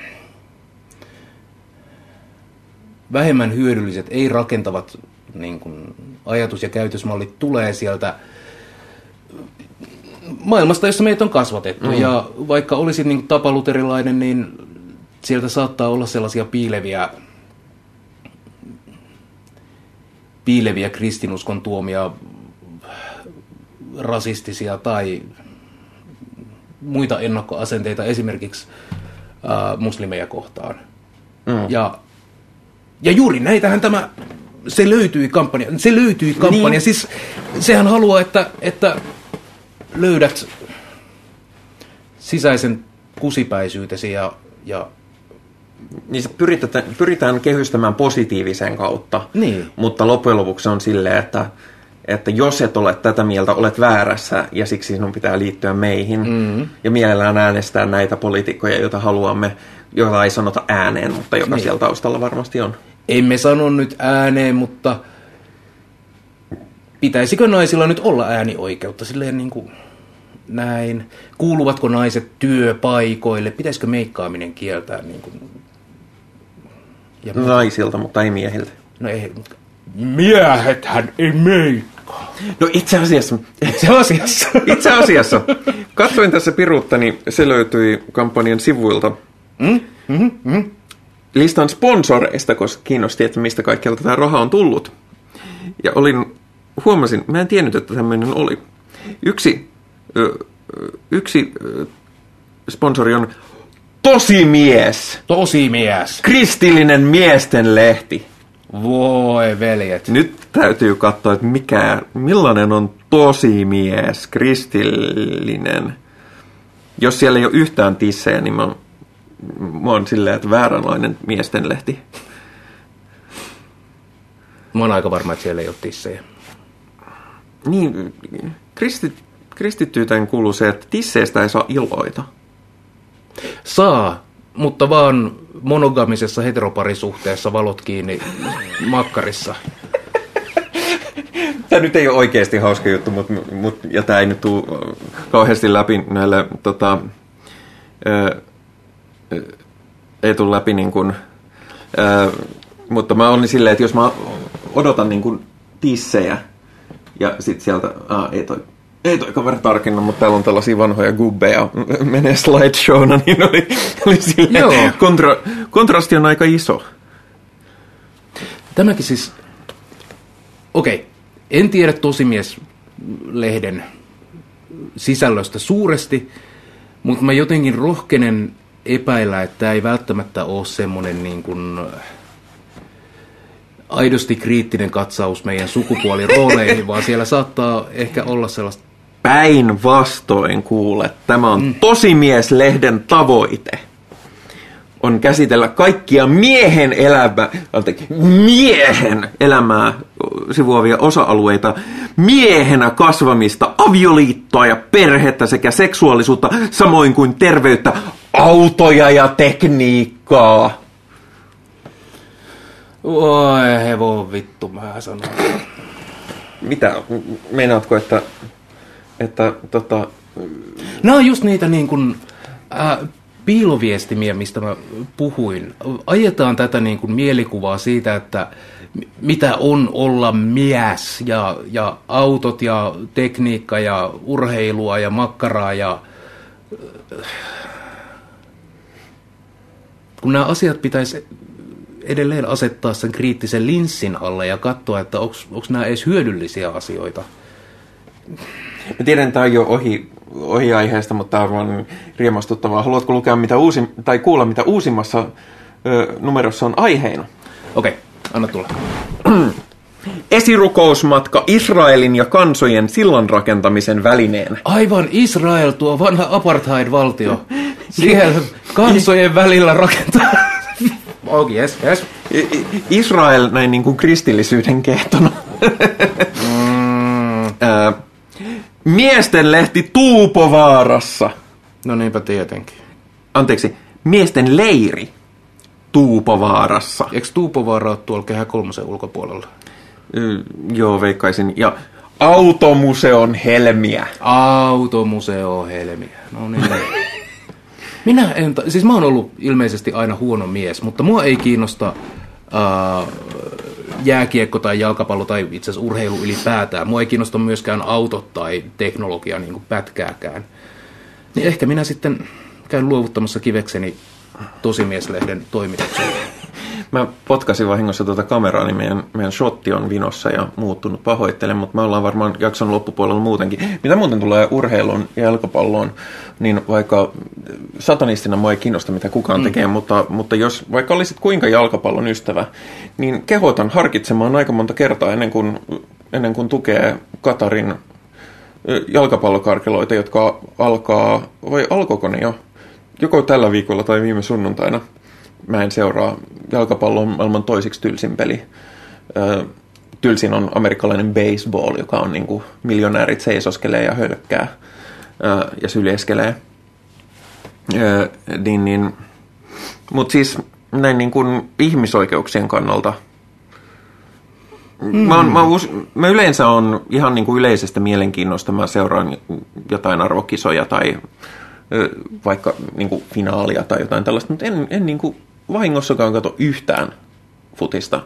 vähemmän hyödylliset, ei rakentavat niin kuin, ajatus- ja käytösmallit tulee sieltä maailmasta, jossa meitä on kasvatettu. Mm. Ja vaikka olisit niin tapaluterilainen, niin sieltä saattaa olla sellaisia piileviä, piileviä kristinuskon tuomia rasistisia tai muita ennakkoasenteita esimerkiksi äh, muslimeja kohtaan. Mm. Ja, ja juuri näitähän tämä, se löytyi kampanja, se löytyi kampanja. Niin. Siis sehän haluaa, että, että löydät sisäisen kusipäisyytesi ja, ja niin se pyritään, pyritään kehystämään positiivisen kautta, Niin. mutta loppujen lopuksi on silleen, että, että jos et ole tätä mieltä, olet väärässä ja siksi sinun pitää liittyä meihin. Mm-hmm. Ja mielellään äänestää näitä poliitikkoja, joita haluamme, joita ei sanota ääneen, mutta joka Niin. siellä taustalla varmasti on. emme sano nyt ääneen, mutta pitäisikö naisilla nyt olla äänioikeutta silleen niin kuin näin? Kuuluvatko naiset työpaikoille? Pitäisikö meikkaaminen kieltää niin kuin... Ja, Naisilta, mutta ei miehiltä. no ei, mutta miehethän ei meikkaa. No itse asiassa, Se asiassa. itse asiassa, katsoin tässä piruuttani, se löytyi kampanjan sivuilta. Mm? Mm-hmm, mm-hmm. listan sponsoreista, koska kiinnosti, että mistä kaikkialta tämä raha on tullut. Ja olin, huomasin, mä en tiennyt, että tämmöinen oli. Yksi, ö, yksi ö, sponsori on Tosimies, Tosi mies. kristillinen miesten lehti. Voi veljet. Nyt täytyy katsoa, että mikä, millainen on tosimies, kristillinen. Jos siellä ei ole yhtään tissejä, niin mä, mä oon silleen, että vääränlainen miesten lehti. Mä oon aika varma, että siellä ei ole tissejä. Niin, kristit, kristittyyteen kuuluu se, että tisseistä ei saa iloita. Saa, mutta vaan monogamisessa heteroparisuhteessa valot kiinni makkarissa. Tämä nyt ei ole oikeasti hauska juttu, mutta, mutta, ja tämä ei nyt tule kauheasti läpi näille, tota, ö, ei tule läpi niin kuin, ö, mutta mä olin silleen, että jos mä odotan niin kuin tissejä ja sit sieltä, aa, ei toi, ei toi kaveri tarkenna, mutta täällä on tällaisia vanhoja gubbeja, menee slideshowna, niin oli, oli silleen, Joo. kontra, kontrasti on aika iso. Tämäkin siis... Okei, en tiedä Tosimies-lehden sisällöstä suuresti, mutta mä jotenkin rohkenen epäillä, että tämä ei välttämättä ole semmoinen niin kuin aidosti kriittinen katsaus meidän sukupuolirooleihin, vaan siellä saattaa ehkä olla sellaista Päinvastoin kuule, tämä on mm. Tosimies-lehden tavoite. On käsitellä kaikkia miehen elämää, anteeksi, miehen elämää sivuavia osa-alueita, miehenä kasvamista, avioliittoa ja perhettä sekä seksuaalisuutta, samoin kuin terveyttä, autoja ja tekniikkaa. Oi hevon vittu, mä sanon. Mitä, meinaatko, että, että tota, Nämä on just niitä niin kuin, äh, piiloviestimiä, mistä mä puhuin. Ajetaan tätä niin kuin mielikuvaa siitä, että mi- mitä on olla mies ja, ja autot ja tekniikka ja urheilua ja makkaraa ja kun nämä asiat pitäisi edelleen asettaa sen kriittisen linssin alle ja katsoa, että onko nämä edes hyödyllisiä asioita. Mä tiedän, tämä on jo ohi, ohi aiheesta, mutta tämä on riemastuttavaa. Haluatko lukea mitä uusi, tai kuulla, mitä uusimmassa ö, numerossa on aiheena? Okei, anna tulla. Esirukousmatka Israelin ja kansojen sillan rakentamisen välineen. Aivan Israel, tuo vanha apartheid-valtio. Siellä kansojen välillä rakentaa. Oh, yes, yes. Israel näin niin kuin kristillisyyden kehtona. Miesten lehti Tuupovaarassa. No niinpä tietenkin. Anteeksi, miesten leiri Tuupovaarassa. Eikö Tuupovaara ole tuolla Kehä kolmosen ulkopuolella? Ö, joo, veikkaisin. Ja Automuseon helmiä. Automuseo Helmiä. No niin. Minä en, ta- siis mä oon ollut ilmeisesti aina huono mies, mutta mua ei kiinnosta uh, jääkiekko tai jalkapallo tai itse asiassa urheilu ylipäätään. Mua ei kiinnosta myöskään autot tai teknologia niin kuin pätkääkään. Niin ehkä minä sitten käyn luovuttamassa kivekseni Tosimieslehden toimitukselle. Mä potkasin vahingossa tuota kameraa, niin meidän, meidän shotti on vinossa ja muuttunut pahoittelen, mutta me ollaan varmaan jakson loppupuolella muutenkin. Mitä muuten tulee urheiluun ja jalkapalloon, niin vaikka satanistina mua ei kiinnosta, mitä kukaan mm. tekee, mutta, mutta jos vaikka olisit kuinka jalkapallon ystävä, niin kehotan harkitsemaan aika monta kertaa ennen kuin, ennen kuin tukee Katarin ö, jalkapallokarkeloita, jotka alkaa, vai alkoiko ne jo, joko tällä viikolla tai viime sunnuntaina. Mä en seuraa jalkapallon maailman toisiksi tylsin peli. Ö, tylsin on amerikkalainen baseball, joka on niin kuin miljonäärit seisoskelee ja hölkkää ö, ja syljeskelee. Ö, niin, niin, Mutta siis näin niin kuin ihmisoikeuksien kannalta Mä, on, mä, us, mä yleensä on ihan niin kuin yleisestä mielenkiinnosta, mä seuraan jotain arvokisoja tai vaikka niin kuin finaalia tai jotain tällaista, mutta en, en niin kuin vahingossakaan kato yhtään futista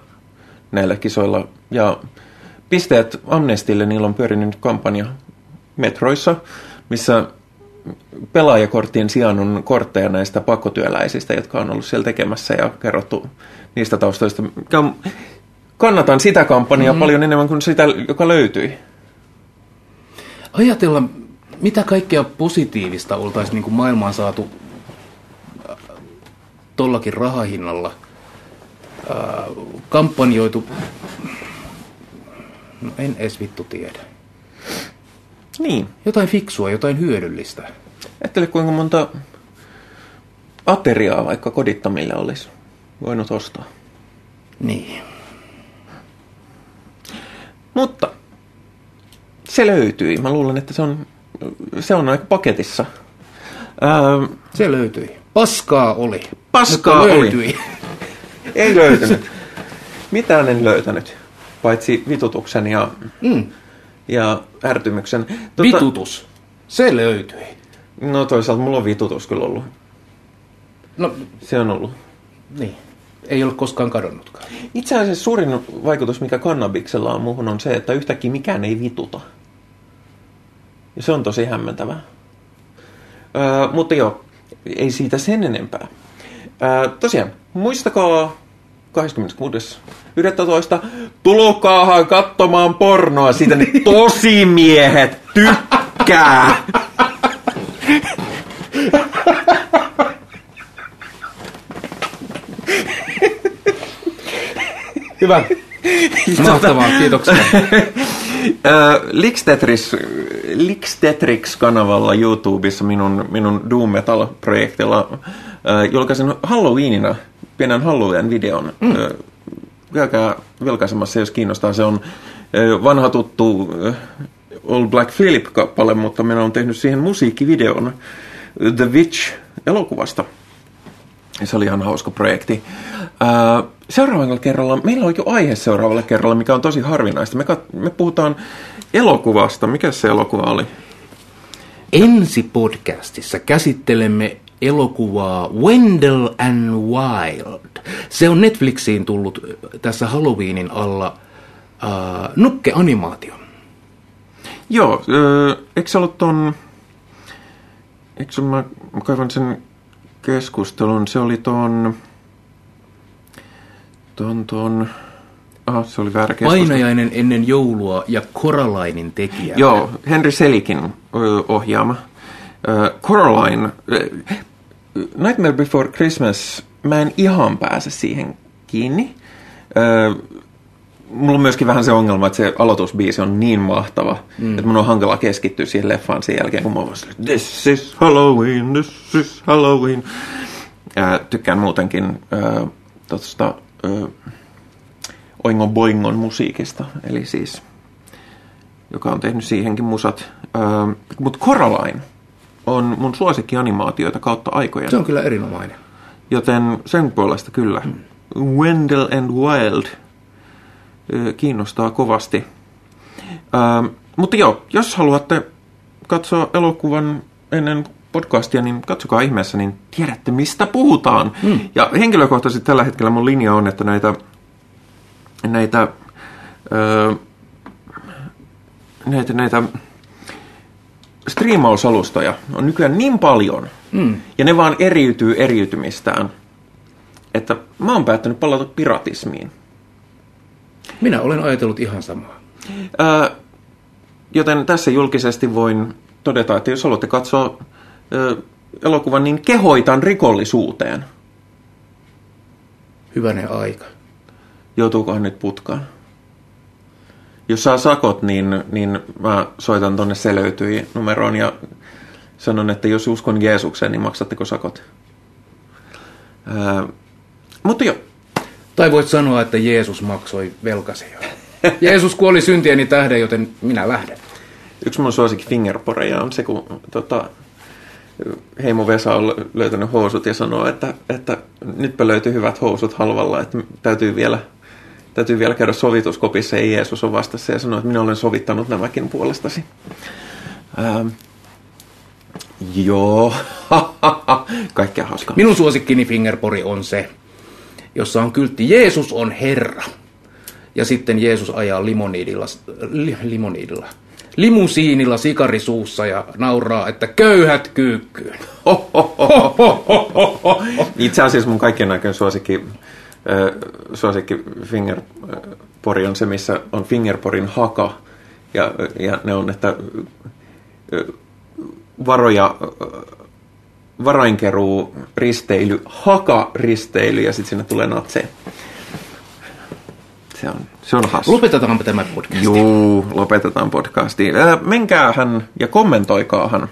näillä kisoilla. Ja pisteet Amnestille, niillä on pyörinyt kampanja metroissa, missä pelaajakorttien sijaan on kortteja näistä pakkotyöläisistä, jotka on ollut siellä tekemässä ja kerrottu niistä taustoista. Kannatan sitä kampanjaa mm. paljon enemmän kuin sitä, joka löytyi. Ajatella, mitä kaikkea positiivista oltaisiin niin kuin maailmaan saatu tollakin rahahinnalla kampanjoitu. No en edes vittu tiedä. Niin. Jotain fiksua, jotain hyödyllistä. Ajattele, kuinka monta ateriaa vaikka kodittomille olisi voinut ostaa. Niin. Mutta se löytyi. Mä luulen, että se on, se on aika paketissa. Ää, Se löytyi. Paskaa oli. Paskaa mutta oli. löytyi. ei löytänyt. Mitään en löytänyt, paitsi vitutuksen ja, Mm. ja ärtymyksen. Tota, Vitutus. Se löytyi. No toisaalta mulla on vitutus kyllä ollut. No Se on ollut. niin. Ei ole koskaan kadonnutkaan. Itse asiassa suurin vaikutus, mikä kannabiksella on muuhun, on se, että yhtäkkiä mikään ei vituta. Ja se on tosi hämmentävää. Öö, mutta joo, ei siitä sen enempää. Öö, tosiaan, muistakaa 26.11. Tulokaahan katsomaan pornoa, siitä ne tosimiehet tykkää. Hyvä. Mahtavaa, kiitoksia. Ö, Lixtetris, Lixtetrix-kanavalla YouTubessa minun, minun Doom Metal-projektilla julkaisin Halloweenina pienen Halloween-videon. Mm. Käykää vilkaisemassa, jos kiinnostaa. Se on vanha tuttu All Black Philip-kappale, mutta minä olen tehnyt siihen musiikkivideon The Witch-elokuvasta. Se oli ihan hauska projekti. Ää, seuraavalla kerralla, meillä on jo aihe seuraavalla kerralla, mikä on tosi harvinaista. Me, kat, me puhutaan elokuvasta. Mikä se elokuva oli? Ensi podcastissa käsittelemme elokuvaa Wendell and Wild. Se on Netflixiin tullut tässä Halloweenin alla uh, nukke-animaatio. Joo, öö, eikö se ollut ton... Eikö mä, mä kaivan sen keskustelun, se oli ton... Ton, ton... Aha, se oli väärä keskustelu. Painajainen ennen joulua ja Koralainin tekijä. Joo, Henry Selikin ohjaama. Coraline, Nightmare Before Christmas, mä en ihan pääse siihen kiinni. Mulla on myöskin vähän se ongelma, että se aloitusbiisi on niin mahtava, mm. että mun on hankala keskittyä siihen leffaan sen jälkeen, kun mä oon this is Halloween, this is Halloween. Ja tykkään muutenkin ö, tosta, ö, Oingon Boingon musiikista, eli siis joka on tehnyt siihenkin musat. Mutta Coraline on mun suosikkianimaatioita kautta aikojen. Se on kyllä erinomainen. Joten sen puolesta kyllä. Wendell and Wild kiinnostaa kovasti. Ö, mutta joo, jos haluatte katsoa elokuvan ennen podcastia, niin katsokaa ihmeessä, niin tiedätte mistä puhutaan. Mm. Ja henkilökohtaisesti tällä hetkellä mun linja on, että näitä, näitä, ö, näitä, näitä striimausalustoja on nykyään niin paljon, mm. ja ne vaan eriytyy eriytymistään, että mä oon päättänyt palata piratismiin. Minä olen ajatellut ihan samaa. Ää, joten tässä julkisesti voin todeta, että jos haluatte katsoa ää, elokuvan, niin kehoitan rikollisuuteen. Hyvänen aika. Joutuukohan nyt putkaan? Jos saa sakot, niin, niin mä soitan tonne se löytyi numeroon ja sanon, että jos uskon Jeesukseen, niin maksatteko sakot? Ää, mutta joo, Tai voit sanoa, että Jeesus maksoi velkasi jo. Jeesus kuoli syntieni tähden, joten minä lähden. Yksi mun suosikki fingerporeja on se, kun tota, Heimo Vesa on lö- löytänyt housut ja sanoo, että, että nytpä löytyi hyvät housut halvalla, että täytyy vielä, täytyy vielä käydä sovituskopissa ja Jeesus on vastassa ja sanoo, että minä olen sovittanut nämäkin puolestasi. Ähm, joo, kaikkea hauskaa. Minun suosikkini fingerpori on se, jossa on kyltti Jeesus on Herra. Ja sitten Jeesus ajaa limonidilla, li, limonidilla, limusiinilla sikarisuussa ja nauraa, että köyhät kyykkyyn. Itse asiassa mun kaikkien aikojen suosikki, suosikki fingerpori on se, missä on fingerporin haka. Ja, ja ne on, että varoja, varainkeruu, risteily, haka, risteily ja sitten sinne tulee natse. Se on, se on hassu. Lopetetaanpa tämä podcast. Juu, lopetetaan podcastiin. Ää, menkäähän ja kommentoikaahan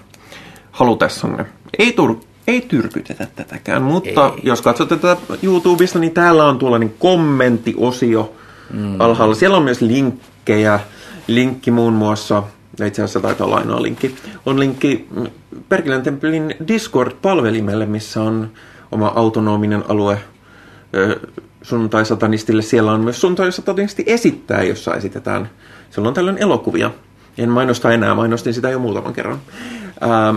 halutessanne. Ei, tur, ei tyrkytetä tätäkään, mutta ei. jos katsotte tätä YouTubesta, niin täällä on tuollainen kommenttiosio mm. alhaalla. Siellä on myös linkkejä. Linkki muun muassa, ja itse asiassa taitaa olla ainoa linkki, on linkki mm, Perkilän temppelin Discord-palvelimelle, missä on oma autonominen alue sunnuntai-satanistille. Siellä on myös sunnuntai-satanisti esittää, jossa esitetään silloin tällöin elokuvia. En mainosta enää, mainostin sitä jo muutaman kerran. Ää,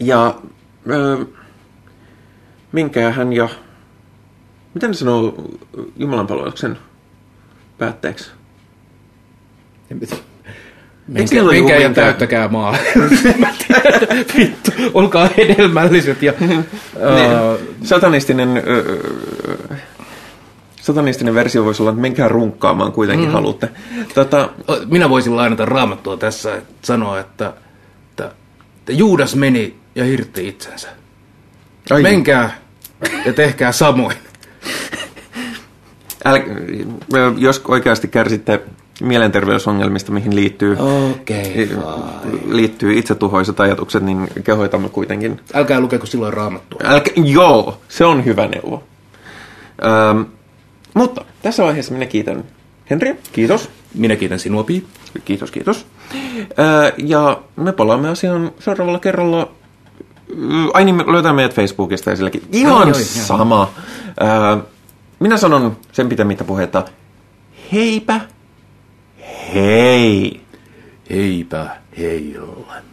ja ää, minkähän ja miten ne sanoo Jumalanpalveluksen päätteeksi? Menkää, Silloin menkää ja täyttäkää maa. Vittu, olkaa hedelmälliset. Ja, ää, satanistinen, ö, satanistinen versio voisi olla, että menkää runkkaamaan kuitenkin mm. haluatte. Tota, minä voisin lainata raamattua tässä, että sanoa, että, että, että Juudas meni ja hirtti itsensä. ai, Menkää ja tehkää samoin. äl, jos oikeasti kärsitte mielenterveysongelmista, mihin liittyy, Okei, liittyy itsetuhoiset ajatukset, niin kehoitamme kuitenkin. Älkää lukeko silloin raamattua. Älkä, joo, se on hyvä neuvo. Öm, mutta tässä vaiheessa minä kiitän Henri, kiitos. Minä kiitän sinua, Pi. Kiitos, kiitos. Ää, ja me palaamme asiaan seuraavalla kerralla. Ai niin, me löytää meidät Facebookista ja silläkin. Ihan Joo, joo, joo. sama. Ää, minä sanon sen pitämättä puhetta. Heipä. Hei. Heipä heillä.